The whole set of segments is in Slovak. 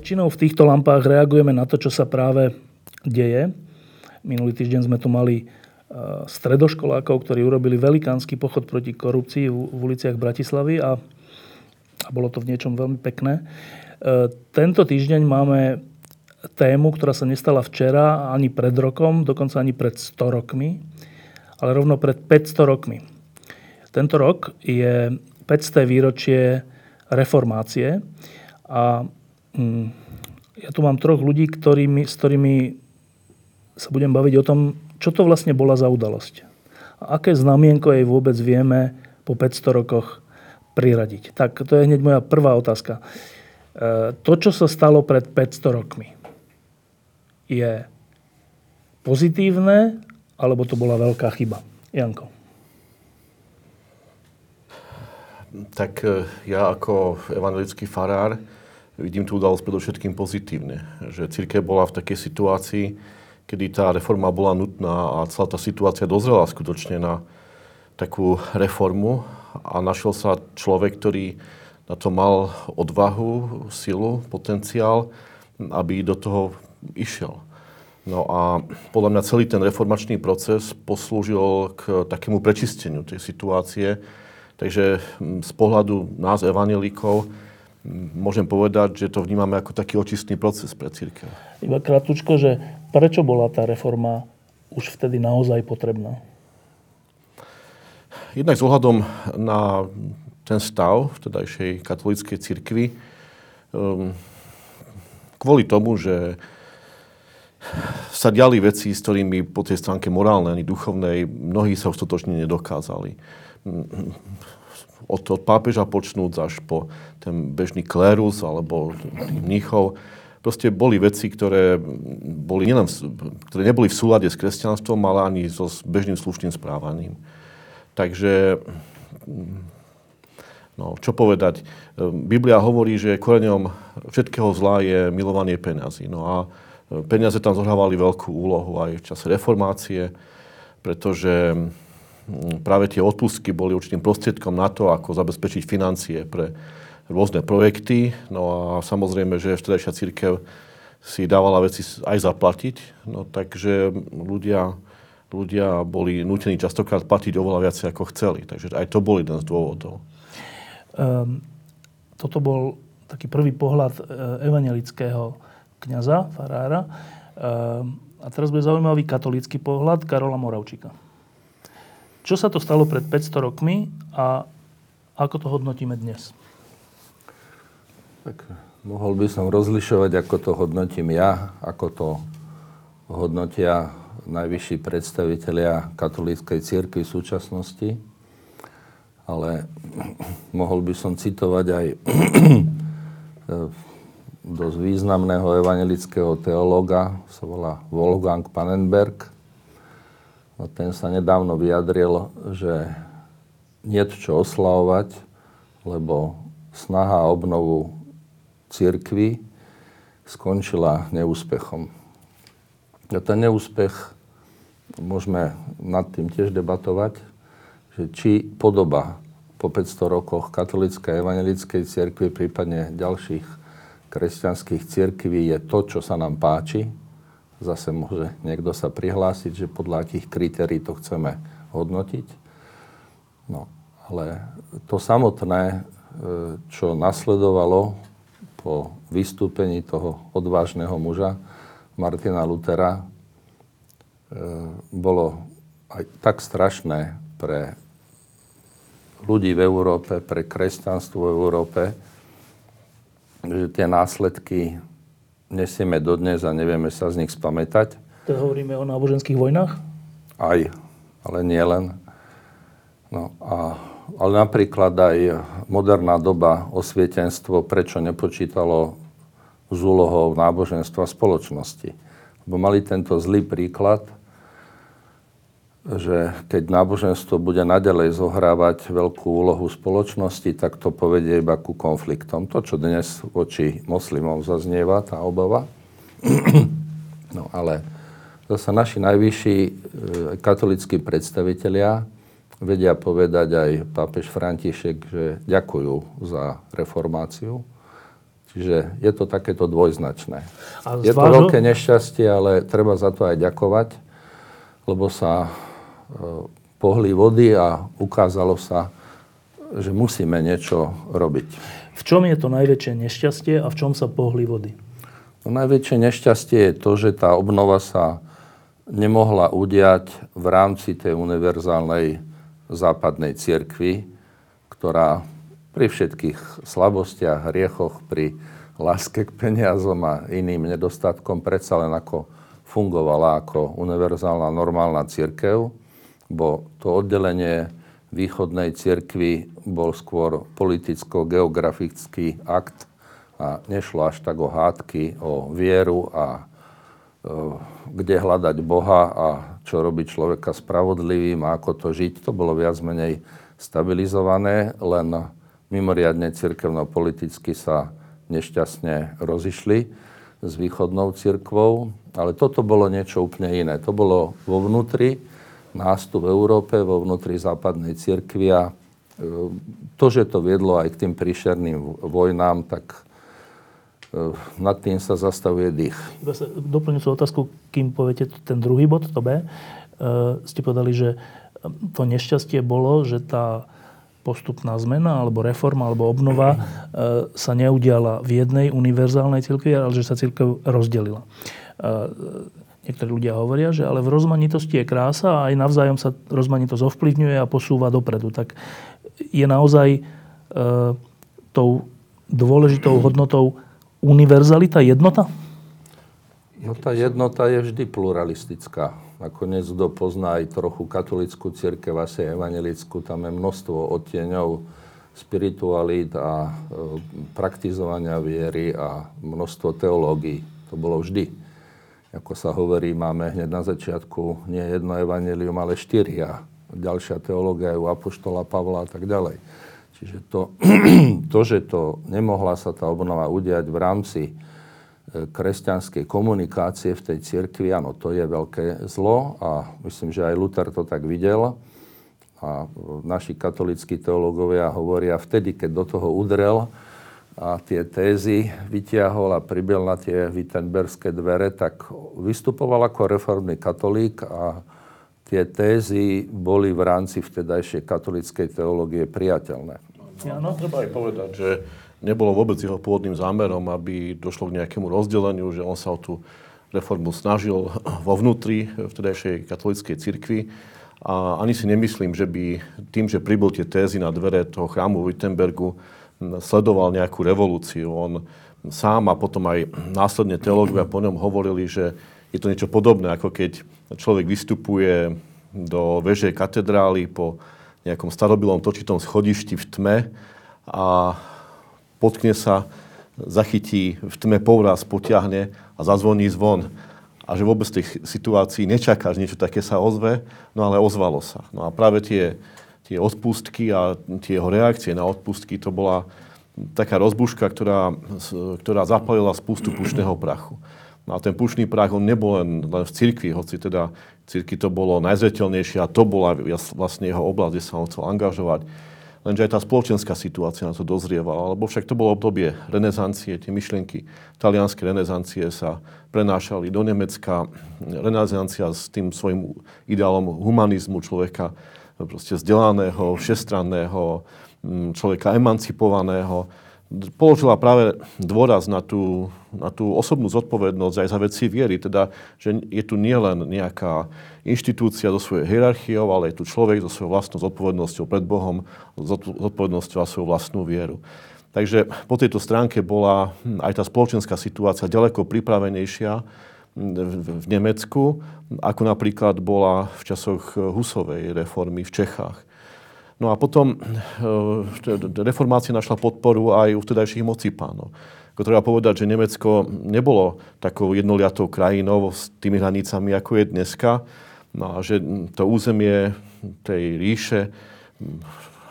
Väčšinou v týchto lampách reagujeme na to, čo sa práve deje. Minulý týždeň sme tu mali e, stredoškolákov, ktorí urobili velikánsky pochod proti korupcii v uliciach Bratislavy a, a bolo to v niečom veľmi pekné. E, tento týždeň máme tému, ktorá sa nestala včera, ani pred rokom, dokonca ani pred 100 rokmi, ale rovno pred 500 rokmi. Tento rok je 500. výročie reformácie a ja tu mám troch ľudí, ktorými, s ktorými sa budem baviť o tom, čo to vlastne bola za udalosť. A aké znamienko jej vôbec vieme po 500 rokoch priradiť. Tak to je hneď moja prvá otázka. E, to, čo sa stalo pred 500 rokmi, je pozitívne, alebo to bola veľká chyba? Janko. Tak e, ja ako evangelický farár vidím tú udalosť predovšetkým pozitívne. Že církev bola v takej situácii, kedy tá reforma bola nutná a celá tá situácia dozrela skutočne na takú reformu a našiel sa človek, ktorý na to mal odvahu, silu, potenciál, aby do toho išiel. No a podľa mňa celý ten reformačný proces poslúžil k takému prečisteniu tej situácie. Takže z pohľadu nás, evanelíkov, môžem povedať, že to vnímame ako taký očistný proces pre církev. Iba krátko, že prečo bola tá reforma už vtedy naozaj potrebná? Jednak s ohľadom na ten stav v tedajšej katolíckej cirkvi, um, kvôli tomu, že sa diali veci, s ktorými po tej stránke morálnej ani duchovnej mnohí sa už totočne nedokázali od, od pápeža počnúc až po ten bežný klérus alebo mníchov. Proste boli veci, ktoré, boli nielen, ktoré neboli v súlade s kresťanstvom, ale ani so bežným slušným správaním. Takže, no, čo povedať? Biblia hovorí, že koreňom všetkého zla je milovanie peňazí. No a peniaze tam zohrávali veľkú úlohu aj v čase reformácie, pretože práve tie odpustky boli určitým prostriedkom na to, ako zabezpečiť financie pre rôzne projekty. No a samozrejme, že vtedajšia církev si dávala veci aj zaplatiť. No takže ľudia, ľudia boli nutení častokrát platiť oveľa viac, ako chceli. Takže aj to bol jeden z dôvodov. Um, toto bol taký prvý pohľad e, evangelického kniaza, farára. Um, a teraz bude zaujímavý katolícky pohľad Karola Moravčíka. Čo sa to stalo pred 500 rokmi a ako to hodnotíme dnes? Tak mohol by som rozlišovať, ako to hodnotím ja, ako to hodnotia najvyšší predstavitelia katolíckej církvy v súčasnosti. Ale mohol by som citovať aj dosť významného evangelického teológa, sa volá Wolfgang Pannenberg, ten sa nedávno vyjadril, že nie čo oslavovať, lebo snaha a obnovu církvy skončila neúspechom. A ten neúspech, môžeme nad tým tiež debatovať, že či podoba po 500 rokoch katolíckej evangelickej cirkvi, prípadne ďalších kresťanských cirkví je to, čo sa nám páči, Zase môže niekto sa prihlásiť, že podľa akých kritérií to chceme hodnotiť. No, ale to samotné, e, čo nasledovalo po vystúpení toho odvážneho muža Martina Lutera, e, bolo aj tak strašné pre ľudí v Európe, pre kresťanstvo v Európe, že tie následky nesieme dodnes a nevieme sa z nich spamätať. To hovoríme o náboženských vojnách? Aj. ale nie len. No a, ale napríklad aj moderná doba osvietenstvo, prečo nepočítalo s úlohou náboženstva spoločnosti. Lebo mali tento zlý príklad, že keď náboženstvo bude nadalej zohrávať veľkú úlohu spoločnosti, tak to povedie iba ku konfliktom. To, čo dnes voči moslimom zaznieva, tá obava. No ale zase naši najvyšší e, katolickí predstavitelia vedia povedať aj pápež František, že ďakujú za reformáciu. Čiže je to takéto dvojznačné. A je to veľké nešťastie, ale treba za to aj ďakovať, lebo sa pohli vody a ukázalo sa, že musíme niečo robiť. V čom je to najväčšie nešťastie a v čom sa pohli vody? No, najväčšie nešťastie je to, že tá obnova sa nemohla udiať v rámci tej univerzálnej západnej cirkvi, ktorá pri všetkých slabostiach, hriechoch, pri láske k peniazom a iným nedostatkom predsa len ako fungovala ako univerzálna normálna církev bo to oddelenie východnej cirkvi bol skôr politicko-geografický akt a nešlo až tak o hádky, o vieru a e, kde hľadať Boha a čo robiť človeka spravodlivým a ako to žiť. To bolo viac menej stabilizované, len mimoriadne cirkevno-politicky sa nešťastne rozišli s východnou cirkvou, ale toto bolo niečo úplne iné. To bolo vo vnútri nástup v Európe, vo vnútri západnej cirkvi a e, to, že to viedlo aj k tým príšerným vojnám, tak e, nad tým sa zastavuje dých. Doplňujúcu otázku, kým poviete ten druhý bod, to B, e, ste povedali, že to nešťastie bolo, že tá postupná zmena, alebo reforma, alebo obnova sa neudiala v jednej univerzálnej cirkvi, ale že sa cirkev rozdelila. Niektorí ľudia hovoria, že ale v rozmanitosti je krása a aj navzájom sa rozmanitosť ovplyvňuje a posúva dopredu. Tak je naozaj e, tou dôležitou hodnotou univerzalita, jednota? No tá jednota je vždy pluralistická. Nakoniec, kto pozná aj trochu katolickú církev, asi evangelickú, tam je množstvo odtieňov spiritualít a e, praktizovania viery a množstvo teológií. To bolo vždy ako sa hovorí, máme hneď na začiatku nie jedno evanelium, ale štyri a ďalšia teológia je u Apoštola Pavla a tak ďalej. Čiže to, to, že to nemohla sa tá obnova udiať v rámci e, kresťanskej komunikácie v tej cirkvi, áno, to je veľké zlo a myslím, že aj Luther to tak videl. A naši katolíckí teológovia hovoria, vtedy, keď do toho udrel, a tie tézy vytiahol a pribil na tie Wittenbergské dvere, tak vystupoval ako reformný katolík a tie tézy boli v rámci vtedajšej katolíckej teológie priateľné. No, treba aj povedať, že nebolo vôbec jeho pôvodným zámerom, aby došlo k nejakému rozdeleniu, že on sa o tú reformu snažil vo vnútri vtedajšej katolíckej cirkvi. A ani si nemyslím, že by tým, že pribol tie tézy na dvere toho chrámu v Wittenbergu, sledoval nejakú revolúciu. On sám a potom aj následne teológovia po ňom hovorili, že je to niečo podobné, ako keď človek vystupuje do veže katedrály po nejakom starobilom točitom schodišti v tme a potkne sa, zachytí v tme povraz, potiahne a zazvoní zvon. A že vôbec v tej situácii nečaká, že niečo také sa ozve, no ale ozvalo sa. No a práve tie tie odpustky a tie jeho reakcie na odpustky, to bola taká rozbuška, ktorá, ktorá zapalila spustu pušného prachu. No a ten pušný prach, on nebol len, len v cirkvi, hoci teda cirkvi to bolo najzretelnejšie a to bola vlastne jeho oblasť, kde sa on chcel angažovať. Lenže aj tá spoločenská situácia na to dozrievala, lebo však to bolo obdobie renesancie, tie myšlienky talianskej renesancie sa prenášali do Nemecka. Renesancia s tým svojim ideálom humanizmu človeka proste vzdelaného, všestranného, mm, človeka emancipovaného, položila práve dôraz na tú, na tú osobnú zodpovednosť aj za veci viery. Teda, že je tu nielen nejaká inštitúcia so svojou hierarchiou, ale je tu človek so svojou vlastnou zodpovednosťou pred Bohom, zodpovednosťou za svoju vlastnú vieru. Takže po tejto stránke bola hm, aj tá spoločenská situácia ďaleko pripravenejšia v Nemecku, ako napríklad bola v časoch Husovej reformy v Čechách. No a potom reformácia našla podporu aj u vtedajších mocipánov. Ako treba povedať, že Nemecko nebolo takou jednoliatou krajinou s tými hranicami, ako je dneska. No a že to územie tej ríše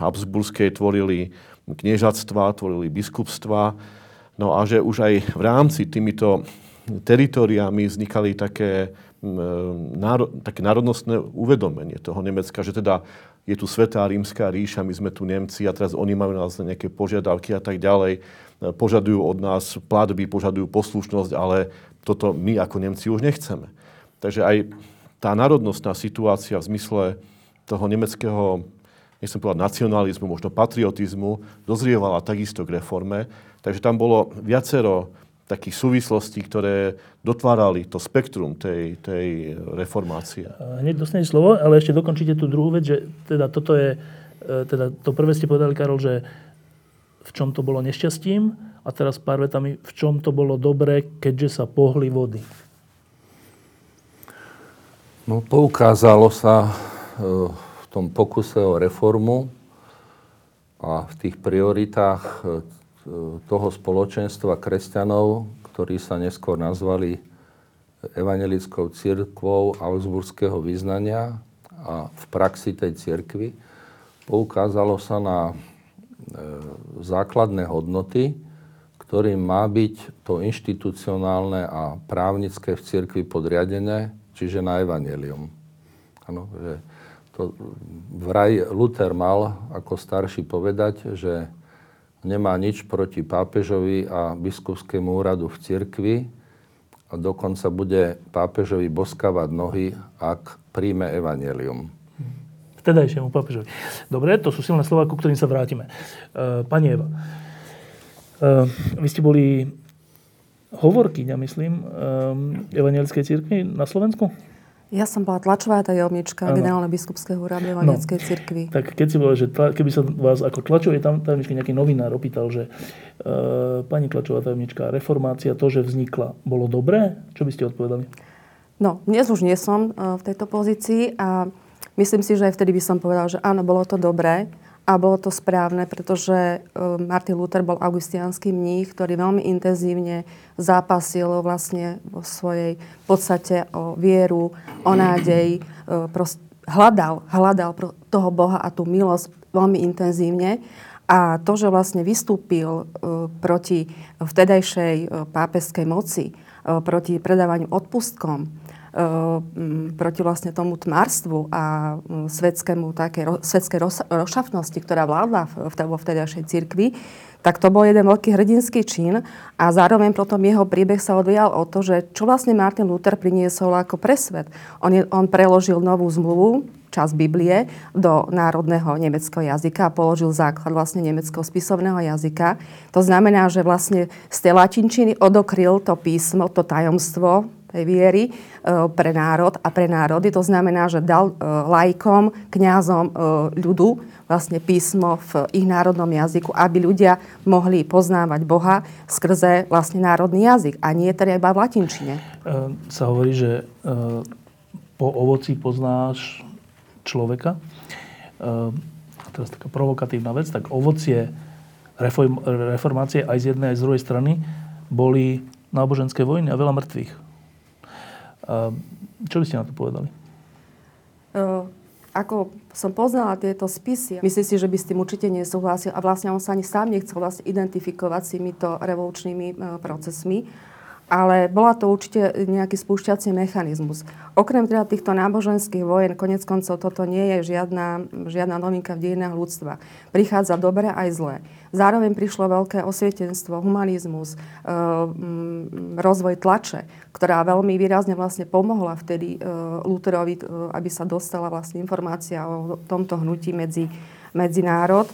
Habsburskej tvorili kniežatstva, tvorili biskupstva. No a že už aj v rámci týmito teritoriami vznikali také, náro, také národnostné uvedomenie toho Nemecka, že teda je tu Svetá rímska ríša, my sme tu Nemci a teraz oni majú nás nejaké požiadavky a tak ďalej. Požadujú od nás platby, požadujú poslušnosť, ale toto my ako Nemci už nechceme. Takže aj tá národnostná situácia v zmysle toho nemeckého, nechcem povedať nacionalizmu, možno patriotizmu, dozrievala takisto k reforme. Takže tam bolo viacero takých súvislostí, ktoré dotvárali to spektrum tej, tej reformácie. Hneď dostanete slovo, ale ešte dokončíte tú druhú vec, že teda toto je, e, teda to prvé ste povedali, Karol, že v čom to bolo nešťastím a teraz pár vetami, v čom to bolo dobré, keďže sa pohli vody. No, poukázalo sa e, v tom pokuse o reformu a v tých prioritách e, toho spoločenstva kresťanov, ktorí sa neskôr nazvali evangelickou církvou Augsburského vyznania a v praxi tej církvy poukázalo sa na e, základné hodnoty, ktorým má byť to inštitucionálne a právnické v cirkvi podriadené, čiže na evanelium. Ano, že to vraj Luther mal ako starší povedať, že nemá nič proti pápežovi a biskupskému úradu v cirkvi a dokonca bude pápežovi boskávať nohy, ak príjme evanelium. Vtedajšiemu pápežovi. Dobre, to sú silné slova, ku ktorým sa vrátime. E, pani Eva, e, vy ste boli hovorkyňa, myslím, e, evangelickej cirkvi na Slovensku? Ja som bola tlačová tajomnička generálneho biskupského úradu Evangelickej no, cirkvi. Tak keď si povedal, že tla, keby sa vás ako tlačovej tajomničky nejaký novinár opýtal, že e, pani tlačová tajomnička, reformácia, to, že vznikla, bolo dobré? Čo by ste odpovedali? No, dnes už nie som e, v tejto pozícii a myslím si, že aj vtedy by som povedal, že áno, bolo to dobré. A bolo to správne, pretože e, Martin Luther bol augustiánsky mních, ktorý veľmi intenzívne zápasil vlastne vo svojej podstate o vieru, o nádej. E, hľadal, hľadal toho Boha a tú milosť veľmi intenzívne. A to, že vlastne vystúpil e, proti vtedajšej pápeskej moci, proti predávaniu odpustkom, proti vlastne tomu tmárstvu a svetskému také, svetskej rozšafnosti, ktorá vládla vo vtedajšej cirkvi, tak to bol jeden veľký hrdinský čin a zároveň potom jeho príbeh sa odvíjal o to, že čo vlastne Martin Luther priniesol ako presvet. On, je, on preložil novú zmluvu, čas Biblie, do národného nemeckého jazyka a položil základ vlastne nemeckého spisovného jazyka. To znamená, že vlastne z tej latinčiny odokryl to písmo, to tajomstvo tej viery e, pre národ a pre národy. To znamená, že dal e, lajkom, kňazom e, ľudu vlastne písmo v ich národnom jazyku, aby ľudia mohli poznávať Boha skrze vlastne národný jazyk a nie teda iba v latinčine. Sa hovorí, že po ovoci poznáš človeka. E, teraz taká provokatívna vec, tak ovocie reform, reformácie aj z jednej, aj z druhej strany boli náboženské vojny a veľa mŕtvych. Čo by ste na to povedali? Ako som poznala tieto spisy, myslím si, že by s tým určite nesúhlasil a vlastne on sa ani sám nechcel vlastne identifikovať s týmito revolučnými procesmi ale bola to určite nejaký spúšťací mechanizmus. Okrem teda týchto náboženských vojen, konec koncov toto nie je žiadna, žiadna novinka v dejinách ľudstva. Prichádza dobré aj zlé. Zároveň prišlo veľké osvietenstvo, humanizmus, e, rozvoj tlače, ktorá veľmi výrazne vlastne pomohla vtedy e, Lutherovi, e, aby sa dostala vlastne informácia o tomto hnutí medzi, medzi národ.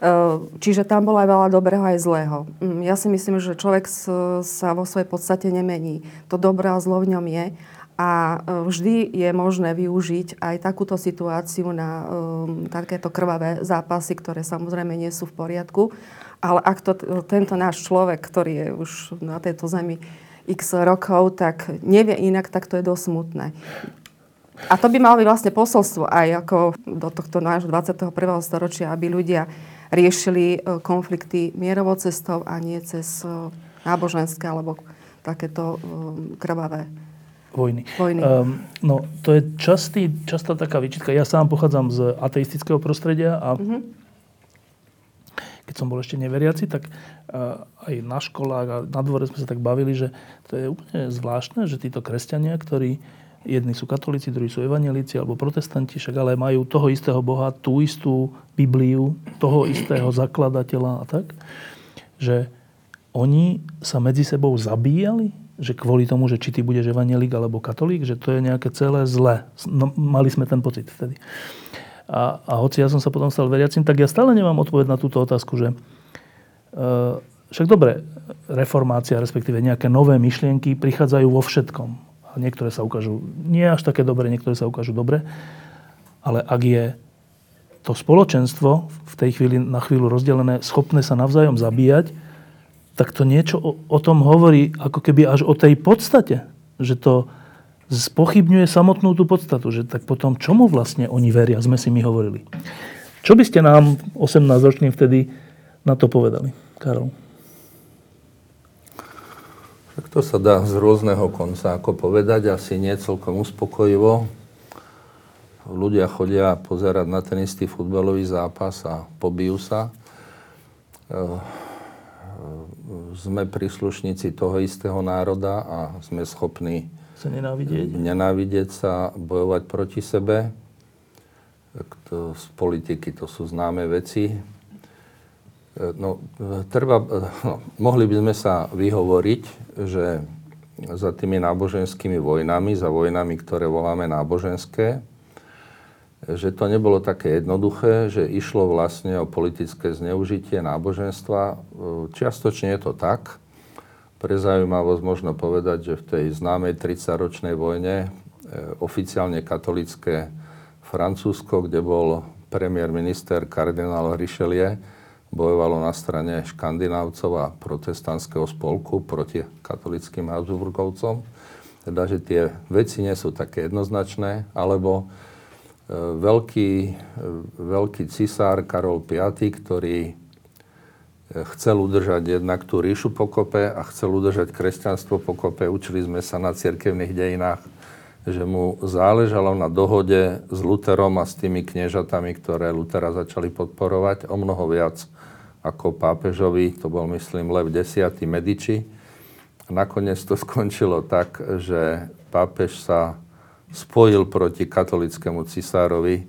Ehm, čiže tam bolo aj veľa dobrého aj zlého. Mm, ja si myslím, že človek sa vo svojej podstate nemení. To dobré a zlo v ňom je. A e, vždy je možné využiť aj takúto situáciu na um, takéto krvavé zápasy, ktoré samozrejme nie sú v poriadku. Ale ak to, tento náš človek, ktorý je už na tejto zemi x rokov, tak nevie inak, tak to je dosť smutné. A to by malo byť vlastne posolstvo aj ako do tohto nášho 21. storočia, aby ľudia riešili e, konflikty mierovou cestou a nie cez e, náboženské alebo takéto e, krvavé vojny. vojny. Um, no, to je častý, častá taká výčitka. Ja sám pochádzam z ateistického prostredia a mm-hmm. keď som bol ešte neveriaci, tak uh, aj na školách a na dvore sme sa tak bavili, že to je úplne zvláštne, že títo kresťania, ktorí jedni sú katolíci, druhí sú evangelíci alebo protestanti, však ale majú toho istého Boha, tú istú Bibliu, toho istého zakladateľa a tak, že oni sa medzi sebou zabíjali že kvôli tomu, že či ty budeš evangelík alebo katolík, že to je nejaké celé zle. No, mali sme ten pocit vtedy. A, a hoci ja som sa potom stal veriacim, tak ja stále nemám odpoveď na túto otázku, že uh, však dobre, reformácia, respektíve nejaké nové myšlienky prichádzajú vo všetkom. Niektoré sa ukážu nie až také dobre, niektoré sa ukážu dobre. Ale ak je to spoločenstvo v tej chvíli na chvíľu rozdelené, schopné sa navzájom zabíjať, tak to niečo o, o tom hovorí ako keby až o tej podstate. Že to spochybňuje samotnú tú podstatu. Že tak potom čomu vlastne oni veria, sme si my hovorili. Čo by ste nám 18-ročným vtedy na to povedali, Karol? To sa dá z rôzneho konca ako povedať, asi nie celkom uspokojivo. Ľudia chodia pozerať na ten istý futbalový zápas a pobijú sa sme príslušníci toho istého národa a sme schopní sa nenávidieť. nenávidieť sa, bojovať proti sebe. Z politiky to sú známe veci. No, treba, no, mohli by sme sa vyhovoriť, že za tými náboženskými vojnami, za vojnami, ktoré voláme náboženské, že to nebolo také jednoduché, že išlo vlastne o politické zneužitie náboženstva. Čiastočne je to tak. Pre zaujímavosť možno povedať, že v tej známej 30-ročnej vojne e, oficiálne katolické Francúzsko, kde bol premiér minister kardinál Richelieu, bojovalo na strane škandinávcov a protestantského spolku proti katolickým Habsburgovcom. Teda, že tie veci nie sú také jednoznačné, alebo veľký, veľký cisár Karol V, ktorý chcel udržať jednak tú ríšu pokope a chcel udržať kresťanstvo pokope. Učili sme sa na cirkevných dejinách, že mu záležalo na dohode s Luterom a s tými kniežatami, ktoré Lutera začali podporovať o mnoho viac ako pápežovi, to bol myslím Lev X. Medici. Nakoniec to skončilo tak, že pápež sa spojil proti katolickému cisárovi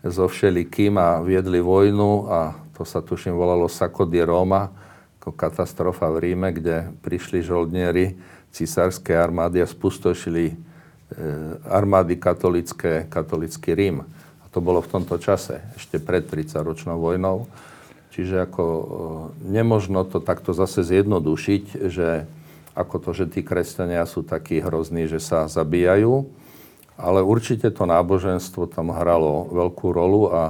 so všelikým a viedli vojnu a to sa tuším volalo Sacco di Roma, ako katastrofa v Ríme, kde prišli žoldnieri cisárskej armády a spustošili e, armády katolické, katolický Rím. A to bolo v tomto čase, ešte pred 30-ročnou vojnou. Čiže ako e, nemožno to takto zase zjednodušiť, že ako to, že tí kresťania sú takí hrozní, že sa zabíjajú, ale určite to náboženstvo tam hralo veľkú rolu a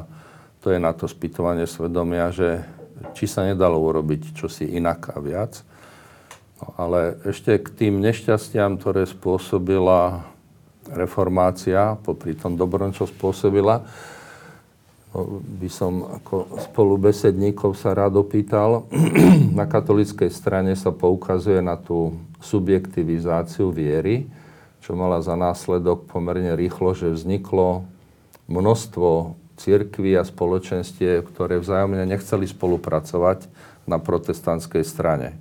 to je na to spýtovanie svedomia, že či sa nedalo urobiť čosi inak a viac. No, ale ešte k tým nešťastiam, ktoré spôsobila reformácia, popri tom dobrom, čo spôsobila, by som ako spolubesedníkov sa rád opýtal. na katolickej strane sa poukazuje na tú subjektivizáciu viery, čo mala za následok pomerne rýchlo, že vzniklo množstvo cirkví a spoločenstie, ktoré vzájomne nechceli spolupracovať na protestantskej strane.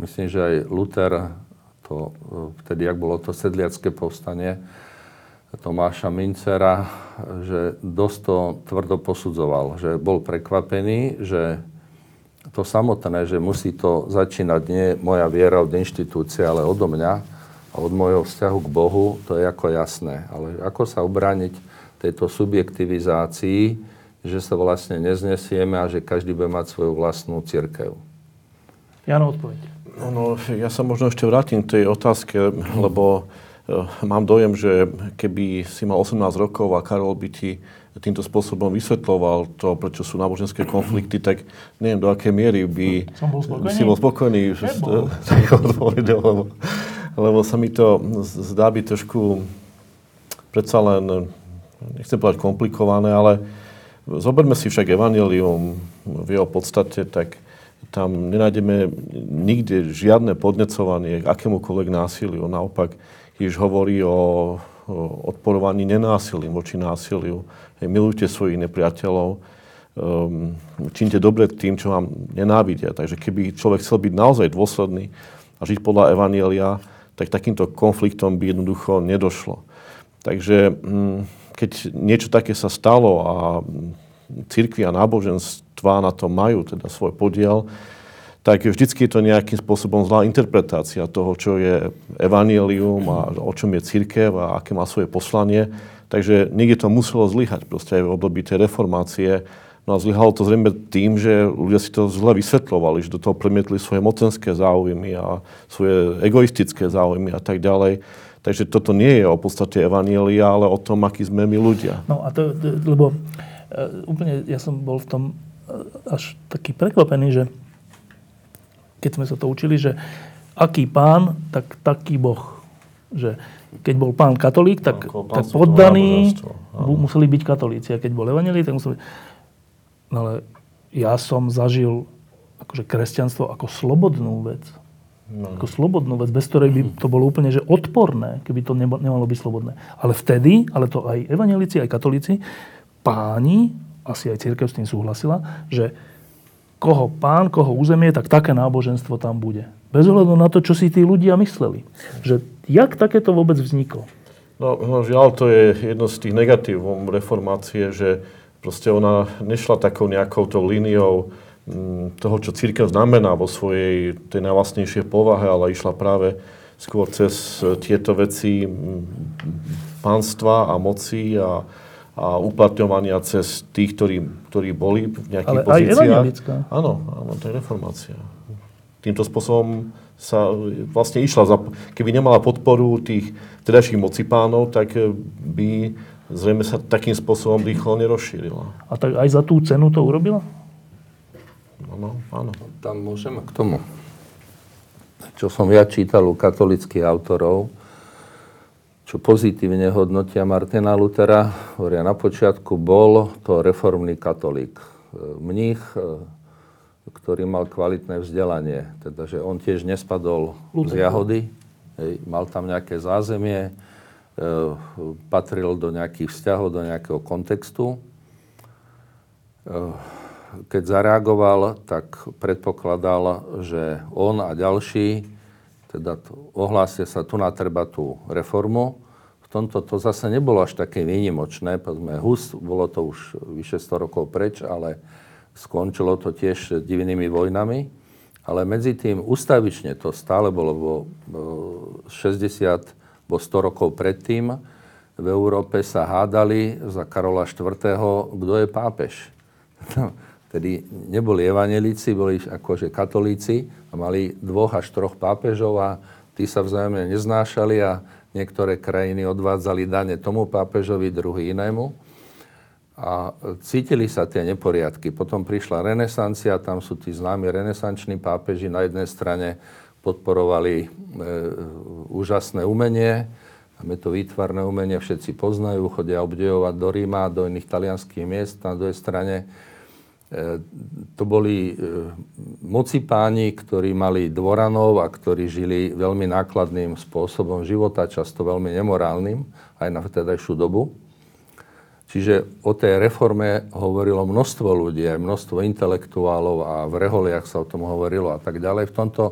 Myslím, že aj Luther, to, vtedy, ak bolo to sedliacké povstanie, Tomáša Mincera, že dosť to tvrdo posudzoval, že bol prekvapený, že to samotné, že musí to začínať nie moja viera od inštitúcie, ale odo mňa, a od môjho vzťahu k Bohu, to je ako jasné. Ale ako sa obrániť tejto subjektivizácii, že sa vlastne neznesieme a že každý bude mať svoju vlastnú církev? Jano, odpoveď. No, ja sa možno ešte vrátim k tej otázke, lebo mám dojem, že keby si mal 18 rokov a Karol by ti týmto spôsobom vysvetloval to, prečo sú náboženské konflikty, tak neviem, do akej miery by Som bol spokojný? si bol spokojný. Lebo, lebo sa mi to zdá byť trošku predsa len, nechcem povedať komplikované, ale zoberme si však Evangelium v jeho podstate, tak tam nenájdeme nikde žiadne podnecovanie k akémukoľvek násiliu. Naopak, Ježiš hovorí o, odporovaní nenásilím voči násiliu. Hej, milujte svojich nepriateľov, um, čínte dobre tým, čo vám nenávidia. Takže keby človek chcel byť naozaj dôsledný a žiť podľa Evanielia, tak takýmto konfliktom by jednoducho nedošlo. Takže um, keď niečo také sa stalo a církvy a náboženstva na to majú teda svoj podiel, tak vždycky je to nejakým spôsobom zlá interpretácia toho, čo je evanílium a o čom je církev a aké má svoje poslanie. Takže niekde to muselo zlyhať proste aj v období tej reformácie. No a zlyhalo to zrejme tým, že ľudia si to zle vysvetľovali, že do toho premietli svoje mocenské záujmy a svoje egoistické záujmy a tak ďalej. Takže toto nie je o podstate evanielia, ale o tom, aký sme my ľudia. No a to, lebo uh, úplne ja som bol v tom uh, až taký prekvapený, že keď sme sa to učili, že aký pán, tak taký boh. Že keď bol pán katolík, tak, pán tak poddaní museli byť katolíci. A keď bol evanelík, tak museli... No ale ja som zažil akože kresťanstvo ako slobodnú vec. No. Ako slobodnú vec, bez ktorej by to bolo úplne že odporné, keby to nemalo byť slobodné. Ale vtedy, ale to aj evanelici, aj katolíci, páni, asi aj církev s tým súhlasila, že koho pán, koho územie, tak také náboženstvo tam bude. Bez ohľadu na to, čo si tí ľudia mysleli. Že jak takéto vôbec vzniklo? No, no žiaľ, to je jedno z tých negatívov reformácie, že proste ona nešla takou nejakou tou líniou mm, toho, čo církev znamená vo svojej tej najvlastnejšej povahe, ale išla práve skôr cez e, tieto veci mm, pánstva a moci a, a uplatňovania cez tých, ktorí, ktorí boli v nejakých Ale aj pozíciách. evanjelická. Áno, áno, to je reformácia. Týmto spôsobom sa vlastne išla, za, keby nemala podporu tých vtedajších mocipánov, tak eh, by zrejme sa takým spôsobom rýchlo nerozšírila. A tak aj za tú cenu to urobila? Áno, áno. Tam môžeme k tomu. Čo som ja čítal u katolických autorov, čo pozitívne hodnotia Martina Lutera, hovoria na počiatku, bol to reformný katolík. E, Mních, e, ktorý mal kvalitné vzdelanie, teda že on tiež nespadol z jahody, hej, mal tam nejaké zázemie, e, patril do nejakých vzťahov, do nejakého kontextu keď zareagoval, tak predpokladal, že on a ďalší teda ohlásia sa tu treba tú reformu. V tomto to zase nebolo až také výnimočné, povedzme Hus, bolo to už vyše 100 rokov preč, ale skončilo to tiež divnými vojnami. Ale medzi tým ustavične to stále bolo vo vo 60, bo 100 rokov predtým. V Európe sa hádali za Karola IV., kto je pápež. Vtedy neboli evanelíci, boli akože katolíci a mali dvoch až troch pápežov a tí sa vzájomne neznášali a niektoré krajiny odvádzali dane tomu pápežovi, druhý inému. A cítili sa tie neporiadky. Potom prišla renesancia, tam sú tí známi renesanční pápeži. Na jednej strane podporovali e, úžasné umenie, máme to výtvarné umenie, všetci poznajú, chodia obdejovať do Ríma, do iných talianských miest. Na druhej strane to boli e, moci páni, ktorí mali dvoranov a ktorí žili veľmi nákladným spôsobom života, často veľmi nemorálnym, aj na vtedajšiu dobu. Čiže o tej reforme hovorilo množstvo ľudí, aj množstvo intelektuálov a v reholiach sa o tom hovorilo a tak ďalej. V tomto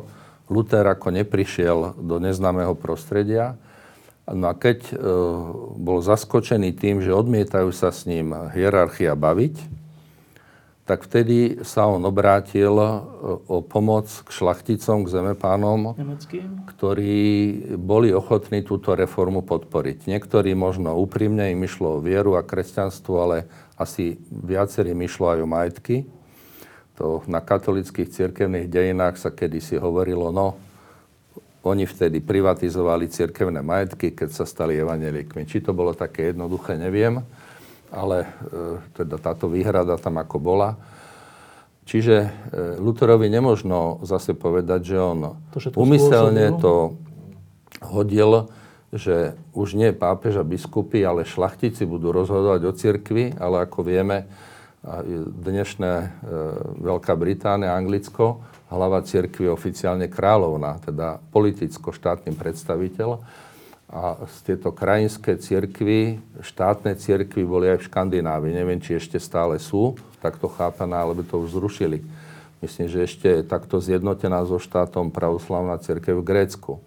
Luther ako neprišiel do neznámeho prostredia. No a keď e, bol zaskočený tým, že odmietajú sa s ním hierarchia baviť, tak vtedy sa on obrátil e, o pomoc k šlachticom, k zemepánom, Nemeckým? ktorí boli ochotní túto reformu podporiť. Niektorí možno úprimne im išlo o vieru a kresťanstvo, ale asi viacerým išlo aj o majetky. To na katolických cirkevných dejinách sa kedysi hovorilo, no, oni vtedy privatizovali cirkevné majetky, keď sa stali evanelikmi. Či to bolo také jednoduché, neviem, ale e, teda táto výhrada tam ako bola. Čiže e, Lutherovi nemožno zase povedať, že on to umyselne to hodil, že už nie pápež a biskupy, ale šlachtici budú rozhodovať o cirkvi, ale ako vieme, dnešné e, Veľká Británia, Anglicko, hlava cirkvi oficiálne kráľovná, teda politicko-štátny predstaviteľ. A z tieto krajinské cirkvy, štátne cirkvy boli aj v Škandinávii. Neviem, či ešte stále sú takto chápané, alebo to už zrušili. Myslím, že ešte je takto zjednotená so štátom pravoslavná cirkev v Grécku.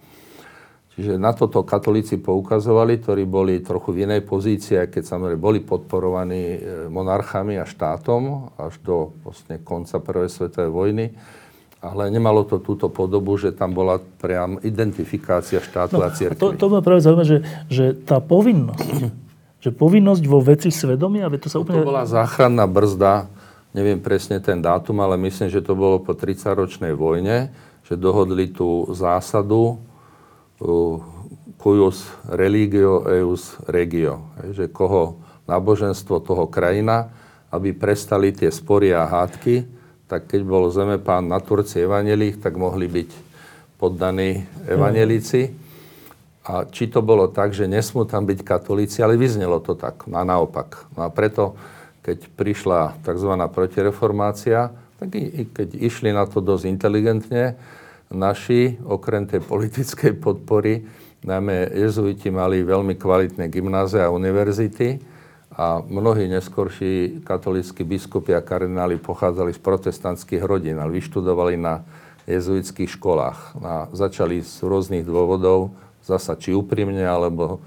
Čiže na toto katolíci poukazovali, ktorí boli trochu v inej pozícii, keď samozrejme boli podporovaní e, monarchami a štátom až do vlastne konca Prvej svetovej vojny ale nemalo to túto podobu, že tam bola priam identifikácia štátu no, a cirkvi. To, to ma práve zaujíma, že, že tá povinnosť, že povinnosť vo veci svedomia, to sa úplne... To bola záchranná brzda, neviem presne ten dátum, ale myslím, že to bolo po 30-ročnej vojne, že dohodli tú zásadu uh, cuius religio eus regio, že koho náboženstvo, toho krajina, aby prestali tie spory a hádky, tak keď bol zemepán na Turci evanelích, tak mohli byť poddaní evanelíci. A či to bolo tak, že nesmú tam byť katolíci, ale vyznelo to tak, a naopak. No a preto, keď prišla tzv. protireformácia, tak i, i keď išli na to dosť inteligentne, naši, okrem tej politickej podpory, najmä jezuiti mali veľmi kvalitné gymnáze a univerzity, a mnohí neskorší katolíckí biskupy a kardináli pochádzali z protestantských rodín, ale vyštudovali na jezuitských školách. A začali z rôznych dôvodov, zasa či úprimne, alebo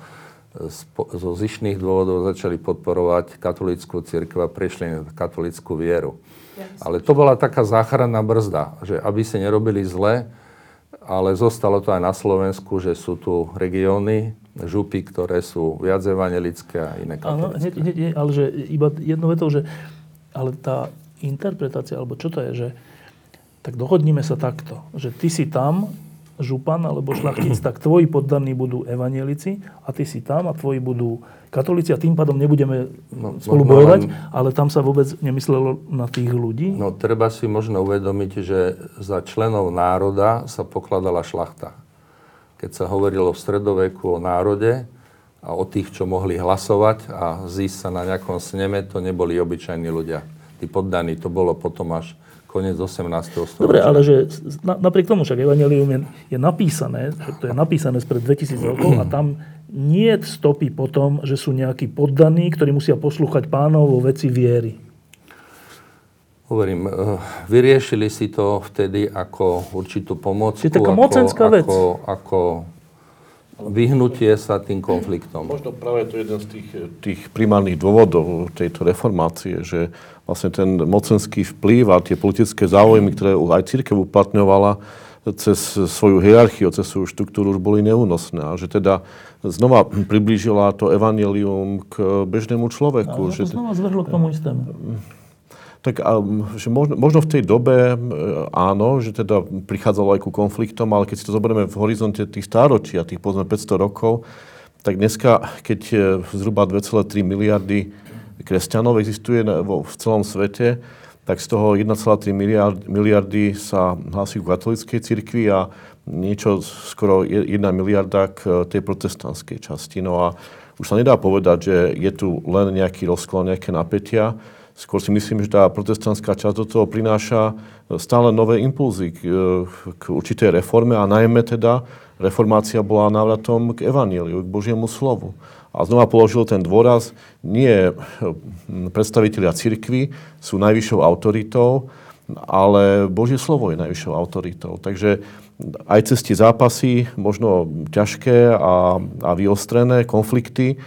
zo zišných dôvodov začali podporovať katolíckú církev a prešli na katolíckú vieru. Ale to bola taká záchranná brzda, že aby si nerobili zle, ale zostalo to aj na Slovensku, že sú tu regióny, župy, ktoré sú viac evangelické a iné katolické. Nie, ale že iba jednou vetou, že ale tá interpretácia, alebo čo to je, že tak dohodníme sa takto, že ty si tam, župan alebo šlachtic, tak tvoji poddaní budú evanielici a ty si tam a tvoji budú katolíci a tým pádom nebudeme no, spolu bojovať, len... ale tam sa vôbec nemyslelo na tých ľudí? No treba si možno uvedomiť, že za členov národa sa pokladala šlachta keď sa hovorilo v stredoveku o národe a o tých, čo mohli hlasovať a zísť sa na nejakom sneme, to neboli obyčajní ľudia. Tí poddaní, to bolo potom až koniec 18. storočia. Dobre, ale že napriek tomu však Evangelium je, je napísané, to je napísané spred 2000 rokov a tam nie stopy potom, že sú nejakí poddaní, ktorí musia poslúchať pánov vo veci viery. Hovorím, eh, vyriešili si to vtedy ako určitú pomoc. Je taká mocenská vec. Ako, ako vyhnutie sa tým konfliktom. Možno práve to je jeden z tých, tých primárnych dôvodov tejto reformácie, že vlastne ten mocenský vplyv a tie politické záujmy, ktoré aj církev uplatňovala cez svoju hierarchiu, cez svoju štruktúru už boli neúnosné. A že teda znova priblížila to evanelium k bežnému človeku. Ale že to znova zvrhlo k tomu istému tak že možno, možno v tej dobe áno, že teda prichádzalo aj ku konfliktom, ale keď si to zoberieme v horizonte tých stáročí a tých povedzme 500 rokov, tak dneska, keď zhruba 2,3 miliardy kresťanov existuje vo, v celom svete, tak z toho 1,3 miliard, miliardy sa hlási k katolíckej cirkvi a niečo skoro 1 miliarda k tej protestantskej časti. No a už sa nedá povedať, že je tu len nejaký rozklon, nejaké napätia, Skôr si myslím, že tá protestantská časť do toho prináša stále nové impulzy k, k určitej reforme a najmä teda reformácia bola návratom k evaníliu, k Božiemu slovu. A znova položil ten dôraz, nie predstavitelia cirkvy sú najvyššou autoritou, ale Božie slovo je najvyššou autoritou. Takže aj cez tie zápasy, možno ťažké a, a vyostrené konflikty,